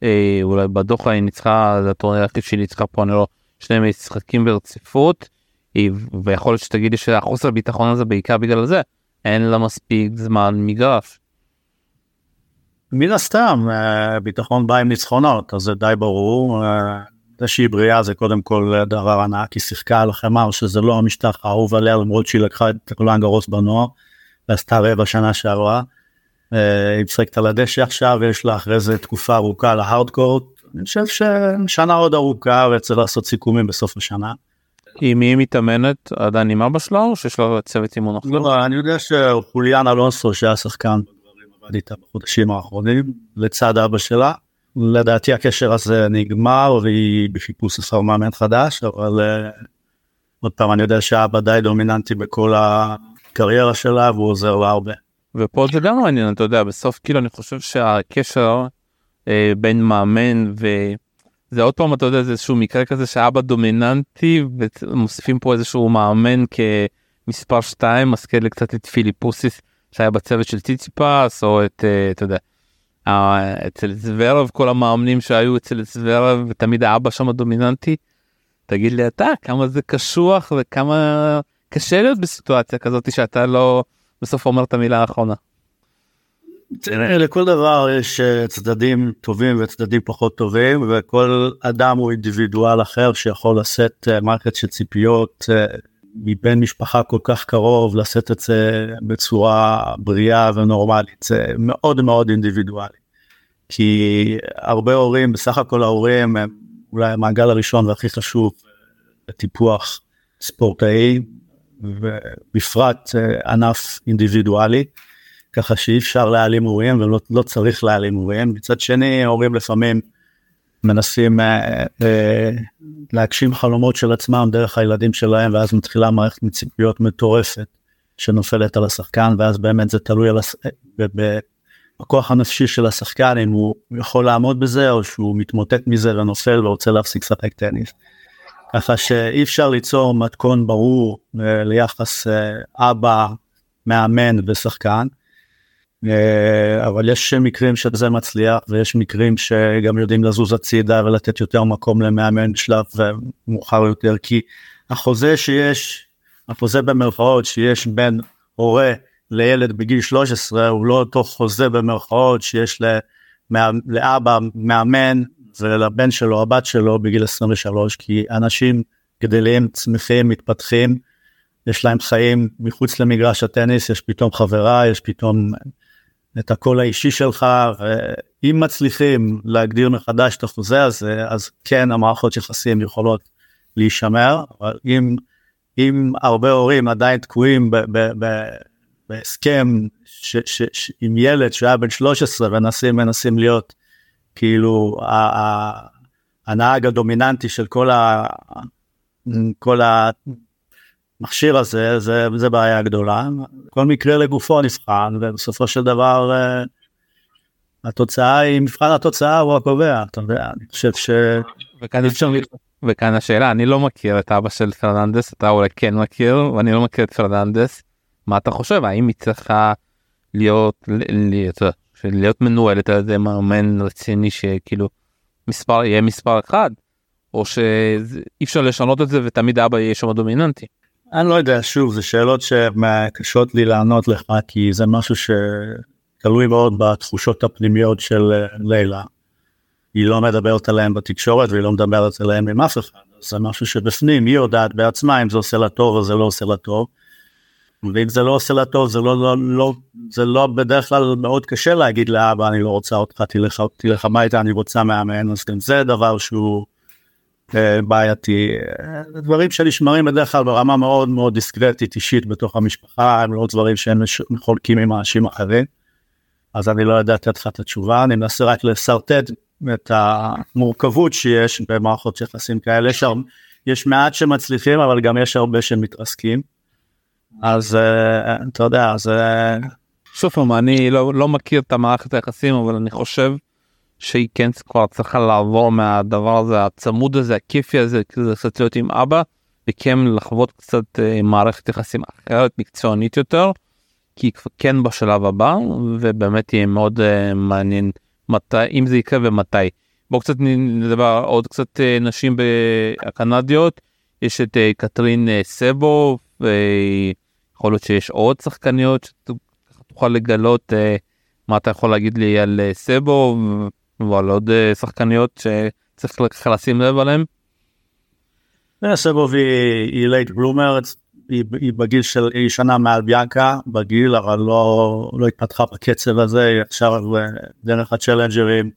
uh, אולי בדוחה היא ניצחה זה הטורניר הכי שהיא ניצחה פה אני לא שני משחקים ברציפות. ויכול להיות שתגידי שהחוסר ביטחון הזה בעיקר בגלל זה אין לה מספיק זמן מגרש. מן הסתם אה, ביטחון בא עם ניצחונות אז זה די ברור אה, זה שהיא בריאה זה קודם כל דבר ענק היא שיחקה על החמר שזה לא המשטח האהוב עליה למרות שהיא לקחה את רולנד גרוס בנוער ועשתה רבע שנה שעברה. אה, היא משחקת על הדשא עכשיו ויש לה אחרי זה תקופה ארוכה להארדקורט אני חושב ששנה עוד ארוכה וצריך לעשות סיכומים בסוף השנה. עם מי היא מתאמנת עדיין עם אבא שלה או שיש לה צוות אימון אחר? לא, אני יודע שחוליאן אלונסו שהיה שחקן עבד איתה בחודשים האחרונים לצד אבא שלה. לדעתי הקשר הזה נגמר והיא בחיפוש אחר מאמן חדש אבל אה, עוד פעם אני יודע שאבא די דומיננטי בכל הקריירה שלה והוא עוזר לה הרבה. ופה זה גם מעניין אתה יודע בסוף כאילו אני חושב שהקשר אה, בין מאמן ו... זה עוד פעם אתה יודע זה איזשהו מקרה כזה שאבא דומיננטי ומוסיפים פה איזשהו מאמן כמספר 2 מזכיר לי קצת את פיליפוסיס שהיה בצוות של ציציפס או את uh, אתה יודע uh, אצל זוורב כל המאמנים שהיו אצל זוורב ותמיד האבא שם הדומיננטי. תגיד לי אתה כמה זה קשוח וכמה קשה להיות בסיטואציה כזאת שאתה לא בסוף אומר את המילה האחרונה. תראה, לכל דבר יש אה, צדדים טובים וצדדים פחות טובים וכל אדם הוא אינדיבידואל אחר שיכול לשאת אה, מערכת של ציפיות אה, מבן משפחה כל כך קרוב לשאת את זה בצורה בריאה ונורמלית. זה מאוד מאוד אינדיבידואלי. כי הרבה הורים בסך הכל ההורים הם אולי המעגל הראשון והכי חשוב לטיפוח ספורטאי ובפרט אה, ענף אינדיבידואלי. ככה שאי אפשר להעלים הורים ולא לא צריך להעלים הורים. מצד שני ההורים לפעמים מנסים אה, אה, להגשים חלומות של עצמם דרך הילדים שלהם ואז מתחילה מערכת מציפיות מטורפת שנופלת על השחקן ואז באמת זה תלוי על הש... בכוח הנפשי של השחקן אם הוא יכול לעמוד בזה או שהוא מתמוטט מזה ונופל ורוצה להפסיק לשחק טניס. ככה שאי אפשר ליצור מתכון ברור אה, ליחס אה, אבא מאמן ושחקן. אה, אבל יש מקרים שזה מצליח ויש מקרים שגם יודעים לזוז הצידה ולתת יותר מקום למאמן בשלב מאוחר יותר כי החוזה שיש החוזה במרכאות שיש בין הורה לילד בגיל 13 הוא לא אותו חוזה במרכאות שיש לאבא מאמן ולבן שלו הבת שלו בגיל 23 כי אנשים גדלים צמחים מתפתחים יש להם חיים מחוץ למגרש הטניס יש פתאום חברה יש פתאום את הקול האישי שלך ואם מצליחים להגדיר מחדש את החוזה הזה אז כן המערכות יחסים יכולות להישמר אבל אם אם הרבה הורים עדיין תקועים בהסכם ש, ש, ש, עם ילד שהיה בן 13 ומנסים מנסים להיות כאילו ה, ה, הנהג הדומיננטי של כל, ה, כל המכשיר הזה זה, זה בעיה גדולה. כל מקרה לגופו נבחן ובסופו של דבר אה, התוצאה היא מבחן התוצאה הוא הקובע אתה יודע אני חושב ש... וכאן אפשר וכאן השאלה אני לא מכיר את אבא של פרננדס אתה אולי כן מכיר ואני לא מכיר את פרננדס. מה אתה חושב? האם היא צריכה להיות להיות, להיות מנוהלת על ידי מאמן רציני שכאילו מספר יהיה מספר אחד או שאי אפשר לשנות את זה ותמיד אבא יהיה שם דומיננטי. אני לא יודע שוב זה שאלות שקשות לי לענות לך כי זה משהו שתלוי מאוד בתחושות הפנימיות של אה, לילה. היא לא מדברת עליהם בתקשורת והיא לא מדברת עליהם עם אף אחד זה משהו שבפנים היא יודעת בעצמה אם זה עושה לה טוב או זה לא עושה לה טוב. ואם זה לא עושה לה טוב זה לא, לא, לא, זה לא בדרך כלל מאוד קשה להגיד לאבא אני לא רוצה אותך תלך, הביתה אני רוצה מאמן אז גם זה דבר שהוא בעייתי דברים שנשמרים בדרך כלל ברמה מאוד מאוד דיסקרטית אישית בתוך המשפחה הם לא דברים שהם חולקים עם אנשים אחרים. אז אני לא יודע לתת לך את התשובה אני מנסה רק לשרטט את המורכבות שיש במערכות יחסים כאלה יש, יש מעט שמצליחים אבל גם יש הרבה שמתרסקים. אז אה, אתה יודע זה פעם אני לא, לא מכיר את המערכת היחסים אבל אני חושב שהיא כן כבר צריכה לעבור מהדבר הזה הצמוד הזה הכיפי הזה כזה קצת להיות עם אבא וכן לחוות קצת אה, מערכת יחסים אחרת מקצוענית יותר כי היא כן בשלב הבא ובאמת יהיה מאוד uh, מעניין מתי אם זה יקרה ומתי. בואו קצת נדבר עוד קצת אה, נשים הקנדיות יש את אה, קטרין אה, סבו ויכול להיות שיש עוד שחקניות שתוכל לגלות אה, מה אתה יכול להגיד לי על אה, סבו ועל עוד אה, שחקניות שצריך לשים לב עליהם. סבו היא late bloomer היא, בגיל של היא שנה מעל ביאנקה בגיל אבל לא לא התפתחה בקצב הזה היא עכשיו אה, דרך הצ'לנג'רים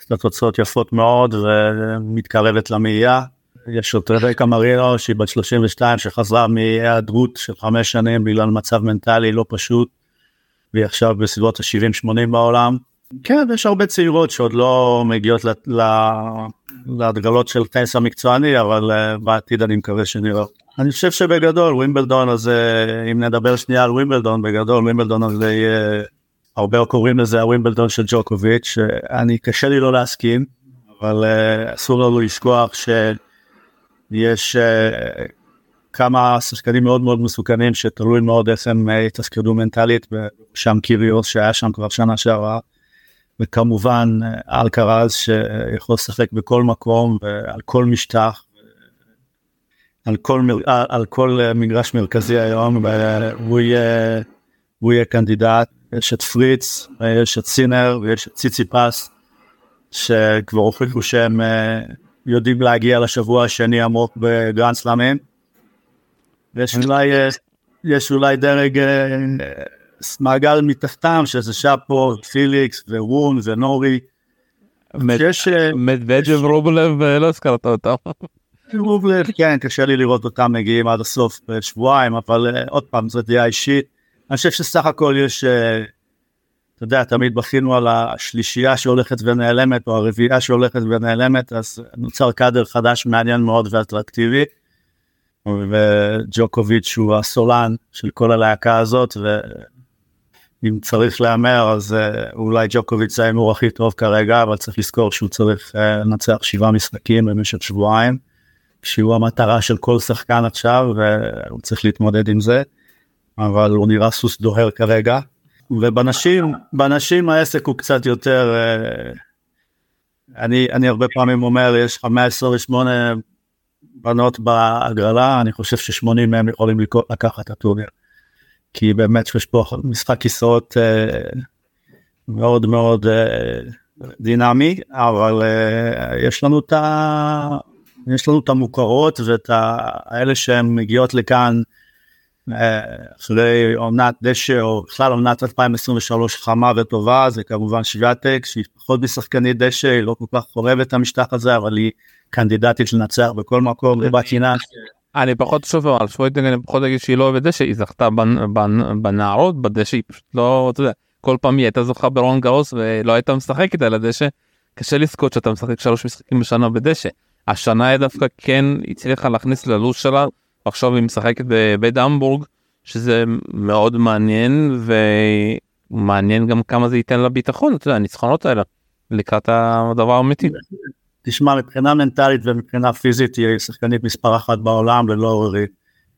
יש לה תוצאות יפות מאוד ומתקרבת למאייה. יש עוד רקע מרינו שהיא בת 32 שחזרה מהיעדרות של חמש שנים בגלל מצב מנטלי לא פשוט. והיא עכשיו בסביבות ה-70-80 בעולם. כן יש הרבה צעירות שעוד לא מגיעות להדגלות של טייס המקצועני אבל uh, בעתיד אני מקווה שנראה. אני חושב שבגדול ווימבלדון הזה אם נדבר שנייה על ווימבלדון בגדול ווימבלדון הזה יהיה הרבה קוראים לזה הווימבלדון של ג'וקוביץ' אני קשה לי לא להסכים אבל uh, אסור לנו לשכוח שיש uh, כמה שחקנים מאוד מאוד מסוכנים שתלוי מאוד איך הם יתפקדו מנטלית שם קיריוס שהיה שם כבר שנה שעברה. וכמובן אלקרז שיכול לשחק בכל מקום ועל כל משטח על כל, על כל מגרש מרכזי היום והוא יהיה, הוא יהיה candidate. יש את פריץ, יש את סינר ויש את ציציפס שכבר הוכיחו שהם אה, יודעים להגיע לשבוע השני עמוק בגרנד סלאמים. יש אולי, אה, יש אולי דרג אה, מעגל מתחתם שזה שפו, פיליקס ורון ונורי. שיש... מדבדב רובלב לא הזכרת אותם. רובלב, כן, קשה לי לראות אותם מגיעים עד הסוף בשבועיים, אבל עוד פעם, זו דעה אישית. אני חושב שסך הכל יש, אתה יודע, תמיד בכינו על השלישייה שהולכת ונעלמת, או הרביעייה שהולכת ונעלמת, אז נוצר קאדר חדש מעניין מאוד ואטרקטיבי. וג'וקוביץ' הוא הסולן של כל הלהקה הזאת ואם צריך להמר אז uh, אולי ג'וקוביץ' זה ההימור הכי טוב כרגע אבל צריך לזכור שהוא צריך uh, לנצח שבעה משחקים במשך שבועיים שהוא המטרה של כל שחקן עכשיו והוא צריך להתמודד עם זה אבל הוא נראה סוס דוהר כרגע ובנשים בנשים העסק הוא קצת יותר uh, אני אני הרבה פעמים אומר יש לך 128 בנות בהגרלה, אני חושב ש-80 מהם יכולים לקחת את הטורניר. כי באמת יש פה משחק כיסאות אה, מאוד מאוד אה, דינמי, אבל אה, יש לנו את ה... יש לנו את המוכרות ואת האלה שהן מגיעות לכאן אה, אחרי עונת דשא או בכלל עונת 2023 חמה וטובה זה כמובן שוויאטק שהיא פחות משחקנית דשא היא לא כל כך את המשטח הזה אבל היא קנדידטית לנצח בכל מקום בקינה. אני פחות חושב על שוויטינג אני פחות אגיד שהיא לא אוהבת דשא היא זכתה בנערות בדשא היא פשוט לא אתה יודע כל פעם היא הייתה זוכה ברון גרוס ולא הייתה משחקת על הדשא. קשה לזכות שאתה משחק שלוש משחקים בשנה בדשא. השנה היא דווקא כן הצליחה להכניס ללו"ז שלה עכשיו היא משחקת בבית המבורג שזה מאוד מעניין ומעניין גם כמה זה ייתן לה ביטחון אתה יודע הניצחונות האלה לקראת הדבר האמיתי. תשמע, מבחינה מנטלית ומבחינה פיזית היא שחקנית מספר אחת בעולם ללא עוררית.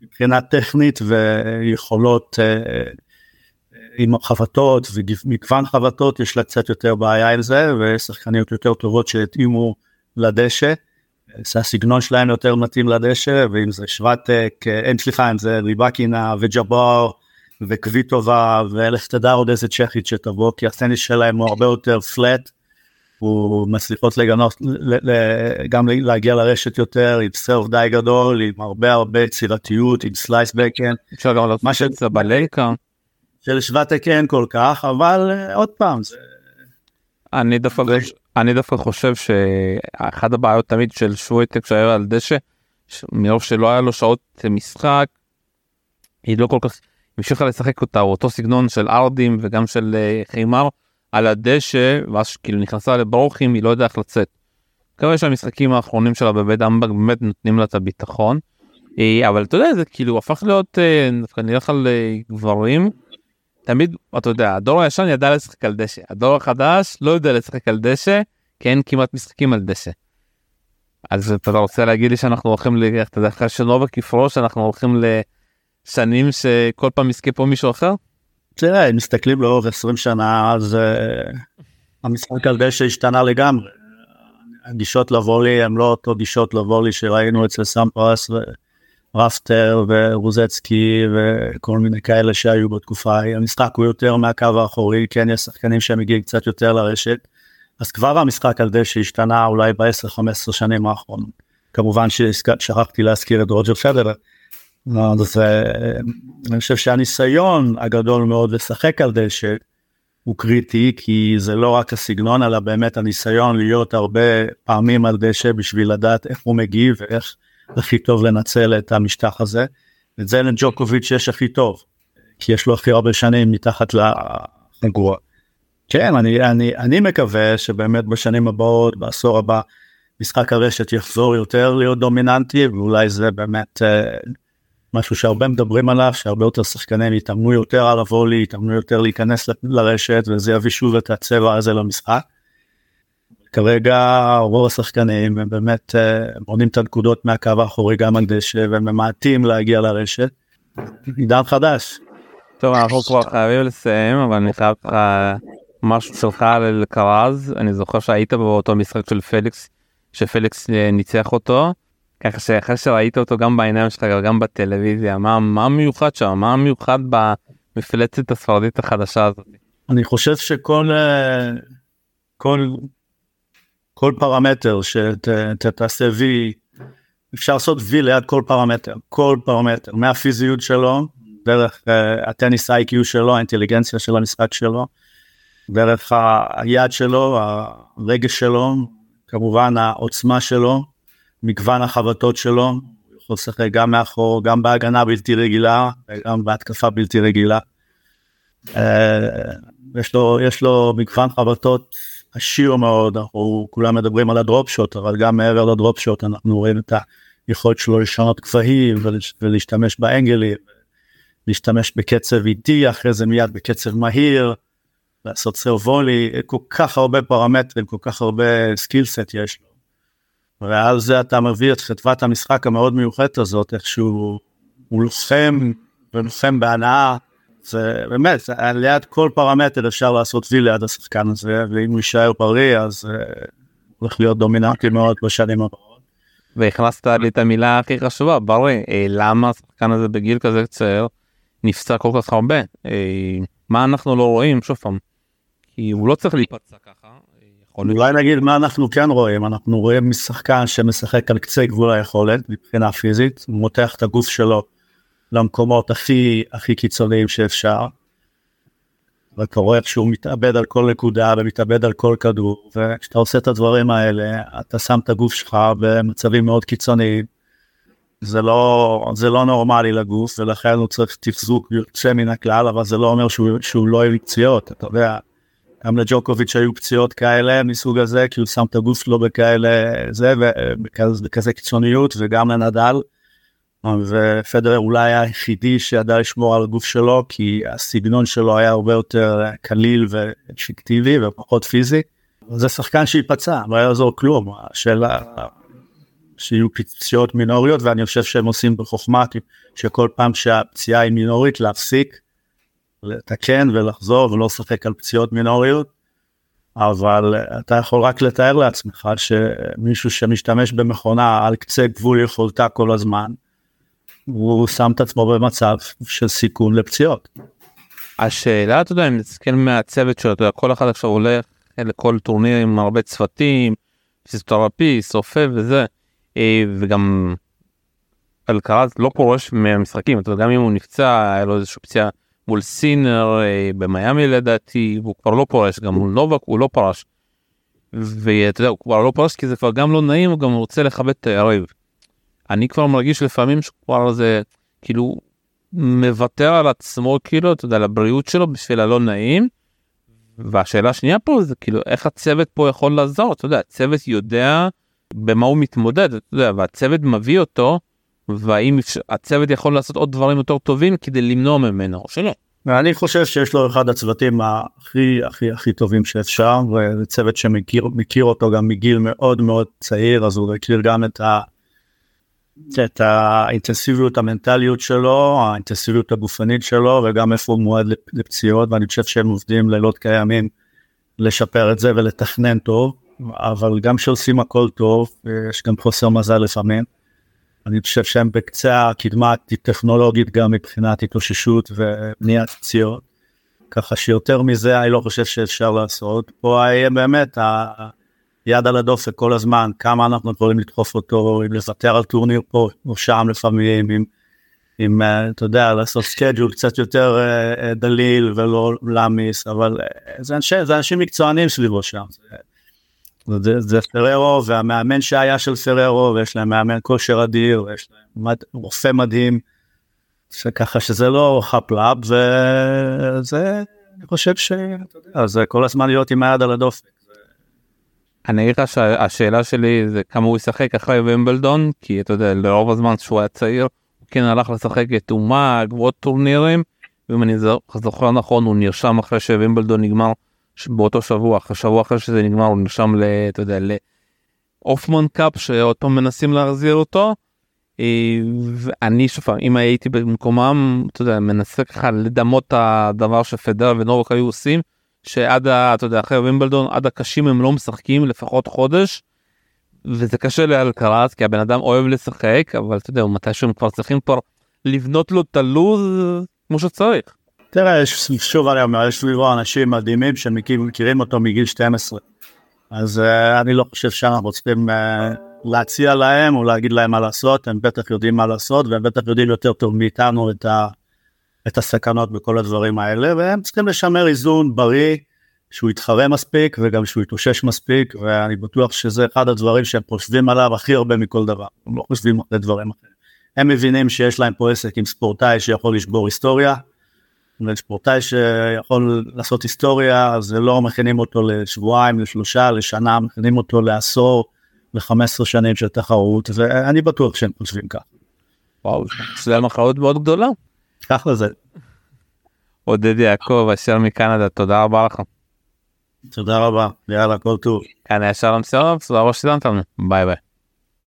מבחינה טכנית ויכולות אה, אה, עם חבטות ומגוון חבטות יש לה קצת יותר בעיה עם זה ושחקניות יותר טובות שהתאימו לדשא. שהסגנון שלהם יותר מתאים לדשא ואם זה שוואטק, אה, אין סליחה אם זה ריבקינה וג'אבר וקוויטובה ולך תדע עוד איזה צ'כית שתבוא כי הטניס שלהם הוא הרבה יותר פלט הוא מצליחות לגנות, גם להגיע לרשת יותר עם סרף די גדול, עם הרבה הרבה יצירתיות, עם סלייס בקן. אפשר גם לעשות את זה בלייקה. של שוותק אין כל כך, אבל אה, עוד פעם, זה... אני דווקא, אני דווקא חושב שאחת הבעיות תמיד של שוויטק שהיה על דשא, מרוב שלא היה לו שעות משחק, היא לא כל כך המשיכה לשחק אותה, אותו סגנון של ארדים וגם של אה, חימר. על הדשא ואז כאילו נכנסה לברוכים היא לא יודעת איך לצאת. מקווה שהמשחקים האחרונים שלה בבית אמבק באמת נותנים לה את הביטחון. אה, אבל אתה יודע זה כאילו הפך להיות אה, דווקא נלך על אה, גברים תמיד אתה יודע הדור הישן ידע לשחק על דשא הדור החדש לא יודע לשחק על דשא כי אין כמעט משחקים על דשא. אז אתה רוצה להגיד לי שאנחנו הולכים. אתה יודע אחרי שנובק יפרוש אנחנו הולכים לשנים שכל פעם יזכה פה מישהו אחר? תראה, אם מסתכלים לאורך 20 שנה, אז uh, המשחק על דשא השתנה לגמרי. הגישות לוולי הם לא אותו גישות לוולי שראינו אצל סמפרס ורפטר ורוזצקי וכל מיני כאלה שהיו בתקופה ההיא. המשחק הוא יותר מהקו האחורי, כן יש שחקנים שהם מגיעים קצת יותר לרשת. אז כבר המשחק על דשא השתנה אולי ב-10-15 שנים האחרונות. כמובן ששכחתי להזכיר את רוג'ר פדרר. אז אני חושב שהניסיון הגדול מאוד לשחק על דשא הוא קריטי כי זה לא רק הסגנון אלא באמת הניסיון להיות הרבה פעמים על דשא בשביל לדעת איך הוא מגיב ואיך הכי טוב לנצל את המשטח הזה. את זה לג'וקוביץ' יש הכי טוב כי יש לו הכי הרבה שנים מתחת לחגורה. כן אני אני אני מקווה שבאמת בשנים הבאות בעשור הבא משחק הרשת יחזור יותר להיות דומיננטי ואולי זה באמת. Uh, משהו שהרבה מדברים עליו שהרבה יותר שחקנים יתאמנו יותר על הוולי יתאמנו יותר להיכנס לרשת וזה יביא שוב את הצבע הזה למשחק. כרגע רוב השחקנים הם באמת מונים את הנקודות מהקו האחורי גם על דשא והם ממעטים להגיע לרשת. עידן חדש. טוב אנחנו כבר חייבים לסיים אבל אני חייב לך משהו שלך על קרז אני זוכר שהיית באותו משחק של פליקס שפליקס אה, ניצח אותו. ככה שאחרי שראית אותו גם בעיניים שלך גם בטלוויזיה מה מה מיוחד שם מה מיוחד במפלצת הספרדית החדשה הזאת. אני חושב שכל אה, כל כל פרמטר שתעשה וי אפשר לעשות וי ליד כל פרמטר, כל פרמטר, מהפיזיות שלו, דרך uh, הטניס איי-קיו שלו, האינטליגנציה של המשחק שלו, דרך היד שלו, הרגש שלו, כמובן העוצמה שלו, מגוון החבטות שלו, הוא יכול לשחק גם מאחור, גם בהגנה בלתי רגילה, גם בהתקפה בלתי רגילה. אה, יש לו, יש לו מגוון חבטות עשיר מאוד, אנחנו כולם מדברים על ה drop shot, אבל גם מעבר ל drop shot אנחנו רואים את היכולת שלו לשנות גבהים ולהשתמש באנגלים, להשתמש בקצב איטי, אחרי זה מיד בקצב מהיר, לעשות serve volley, כל כך הרבה פרמטרים, כל כך הרבה skill set יש לו. ועל זה אתה מביא את חבטת המשחק המאוד מיוחדת הזאת, איכשהו הוא לוחם ולוחם בהנאה. זה באמת, ליד כל פרמטר אפשר לעשות וי ליד השחקן הזה, ואם הוא יישאר בריא אז uh, הולך להיות דומיננטי מאוד בשנים הבאות. והכנסת לי את המילה הכי חשובה, בריא, אה, למה השחקן הזה בגיל כזה צעיר נפצע כל כך הרבה? אה, מה אנחנו לא רואים? שוב פעם, כי הוא לא צריך להיפצע ככה. אולי נגיד מה אנחנו כן רואים, אנחנו רואים משחקן שמשחק על קצה גבול היכולת מבחינה פיזית, הוא מותח את הגוף שלו למקומות הכי הכי קיצוניים שאפשר. ואתה רואה איך שהוא מתאבד על כל נקודה ומתאבד על כל כדור וכשאתה עושה את הדברים האלה אתה שם את הגוף שלך במצבים מאוד קיצוניים. זה לא זה לא נורמלי לגוף ולכן הוא צריך תחזוק יוצא מן הכלל אבל זה לא אומר שהוא, שהוא לא יהיה פציעות אתה יודע. גם לג'וקוביץ' היו פציעות כאלה מסוג הזה כי הוא שם את הגוף שלו בכאלה זה ובכזה קיצוניות וגם לנדל. ופדר אולי היחידי שידע לשמור על הגוף שלו כי הסגנון שלו היה הרבה יותר קליל ואפקטיבי ופחות פיזי. זה שחקן שייפצע לא יעזור כלום השאלה שיהיו פציעות מינוריות ואני חושב שהם עושים בחוכמה שכל פעם שהפציעה היא מינורית להפסיק לתקן ולחזור ולא לשחק על פציעות מינוריות. אבל אתה יכול רק לתאר לעצמך שמישהו שמשתמש במכונה על קצה גבול יכולתה כל הזמן הוא שם את עצמו במצב של סיכון לפציעות. השאלה אתה יודע אם נסתכל מהצוות שלו אתה יודע, כל אחד עכשיו הולך לכל טורניר עם הרבה צוותים פיזיותרפיסט רופא וזה אה, וגם אלקרז לא פורש מהמשחקים אתה יודע גם אם הוא נפצע היה לו איזושהי פציעה מול סינר אה, במיאמי לדעתי והוא כבר לא פורש גם מול נובק הוא לא פרש. ואתה יודע הוא כבר לא פרש כי זה כבר גם לא נעים הוא גם רוצה לכבד את היריב. אני כבר מרגיש לפעמים שכבר זה כאילו מוותר על עצמו כאילו אתה יודע לבריאות שלו בשביל הלא נעים. והשאלה השנייה פה זה כאילו איך הצוות פה יכול לעזור אתה יודע הצוות יודע במה הוא מתמודד אתה יודע והצוות מביא אותו והאם הצוות יכול לעשות עוד דברים יותר טובים כדי למנוע ממנו או שלא. ואני חושב שיש לו אחד הצוותים הכי הכי הכי טובים שאפשר וזה צוות שמכיר מכיר אותו גם מגיל מאוד מאוד צעיר אז הוא מכיר גם את ה... את האינטנסיביות המנטליות שלו, האינטנסיביות הגופנית שלו וגם איפה הוא מועד לפציעות ואני חושב שהם עובדים לילות קיימים לשפר את זה ולתכנן טוב, אבל גם כשעושים הכל טוב יש גם חוסר מזל לפעמים. אני חושב שהם בקצה הקדמה הטכנולוגית גם מבחינת התאוששות ובניית פציעות. ככה שיותר מזה אני לא חושב שאפשר לעשות. פה יהיה באמת יד על הדופק כל הזמן, כמה אנחנו יכולים לדחוף אותו, אם לוותר על טורניר פה או שם לפעמים, אם, אם אה, אתה יודע, לעשות schedule קצת יותר אה, דליל ולא להעמיס, אבל זה, אנשי, זה אנשים מקצוענים סביבו שם. זה, זה, פררו והמאמן שהיה של פררו ויש להם מאמן כושר אדיר ויש להם מד, רופא מדהים שככה שזה לא חפלאפ וזה אני חושב שזה כל הזמן להיות עם היד על הדופק. אני אגיד לך שהשאלה שלי זה כמה הוא ישחק אחרי וימבלדון כי אתה יודע לרוב הזמן שהוא היה צעיר הוא כן הלך לשחק את אומה ועוד טורנירים ואם אני זוכר נכון הוא נרשם אחרי שווימבלדון נגמר באותו שבוע שבוע אחרי שזה נגמר הוא נרשם ל... אתה יודע לאופמן קאפ שעוד פעם מנסים להחזיר אותו. אה, ואני שוב פעם אם הייתי במקומם אתה יודע מנסה ככה לדמות את הדבר שפדר ונובק היו עושים. שעד ה... אתה יודע אחרי וימבלדון עד הקשים הם לא משחקים לפחות חודש. וזה קשה לאלקרז כי הבן אדם אוהב לשחק אבל אתה יודע מתי שהם כבר צריכים כבר לבנות לו את הלוז כמו שצריך. תראה יש שוב אני אומר יש סביבו אנשים מדהימים שמכירים אותו מגיל 12 אז uh, אני לא חושב שאנחנו צריכים uh, להציע להם או להגיד להם מה לעשות, הם בטח יודעים מה לעשות והם בטח יודעים יותר טוב מאיתנו את, ה, את הסכנות בכל הדברים האלה, והם צריכים לשמר איזון בריא, שהוא יתחרה מספיק וגם שהוא יתאושש מספיק, ואני בטוח שזה אחד הדברים שהם חושבים עליו הכי הרבה מכל דבר, הם לא חושבים על דברים אחרים. הם מבינים שיש להם פה עסק עם ספורטאי שיכול לשבור היסטוריה, וספורטאי שיכול לעשות היסטוריה, אז לא מכינים אותו לשבועיים, לשלושה, לשנה, מכינים אותו לעשור, ל-15 שנים של תחרות, ואני בטוח שהם חושבים כך. וואו, זה מחאות מאוד גדולה. ככה זה. עודד יעקב, אשר מקנדה, תודה רבה לך. תודה רבה, יאללה, כל טוב. כאן היה שלום רבה שצילמת לנו, ביי ביי.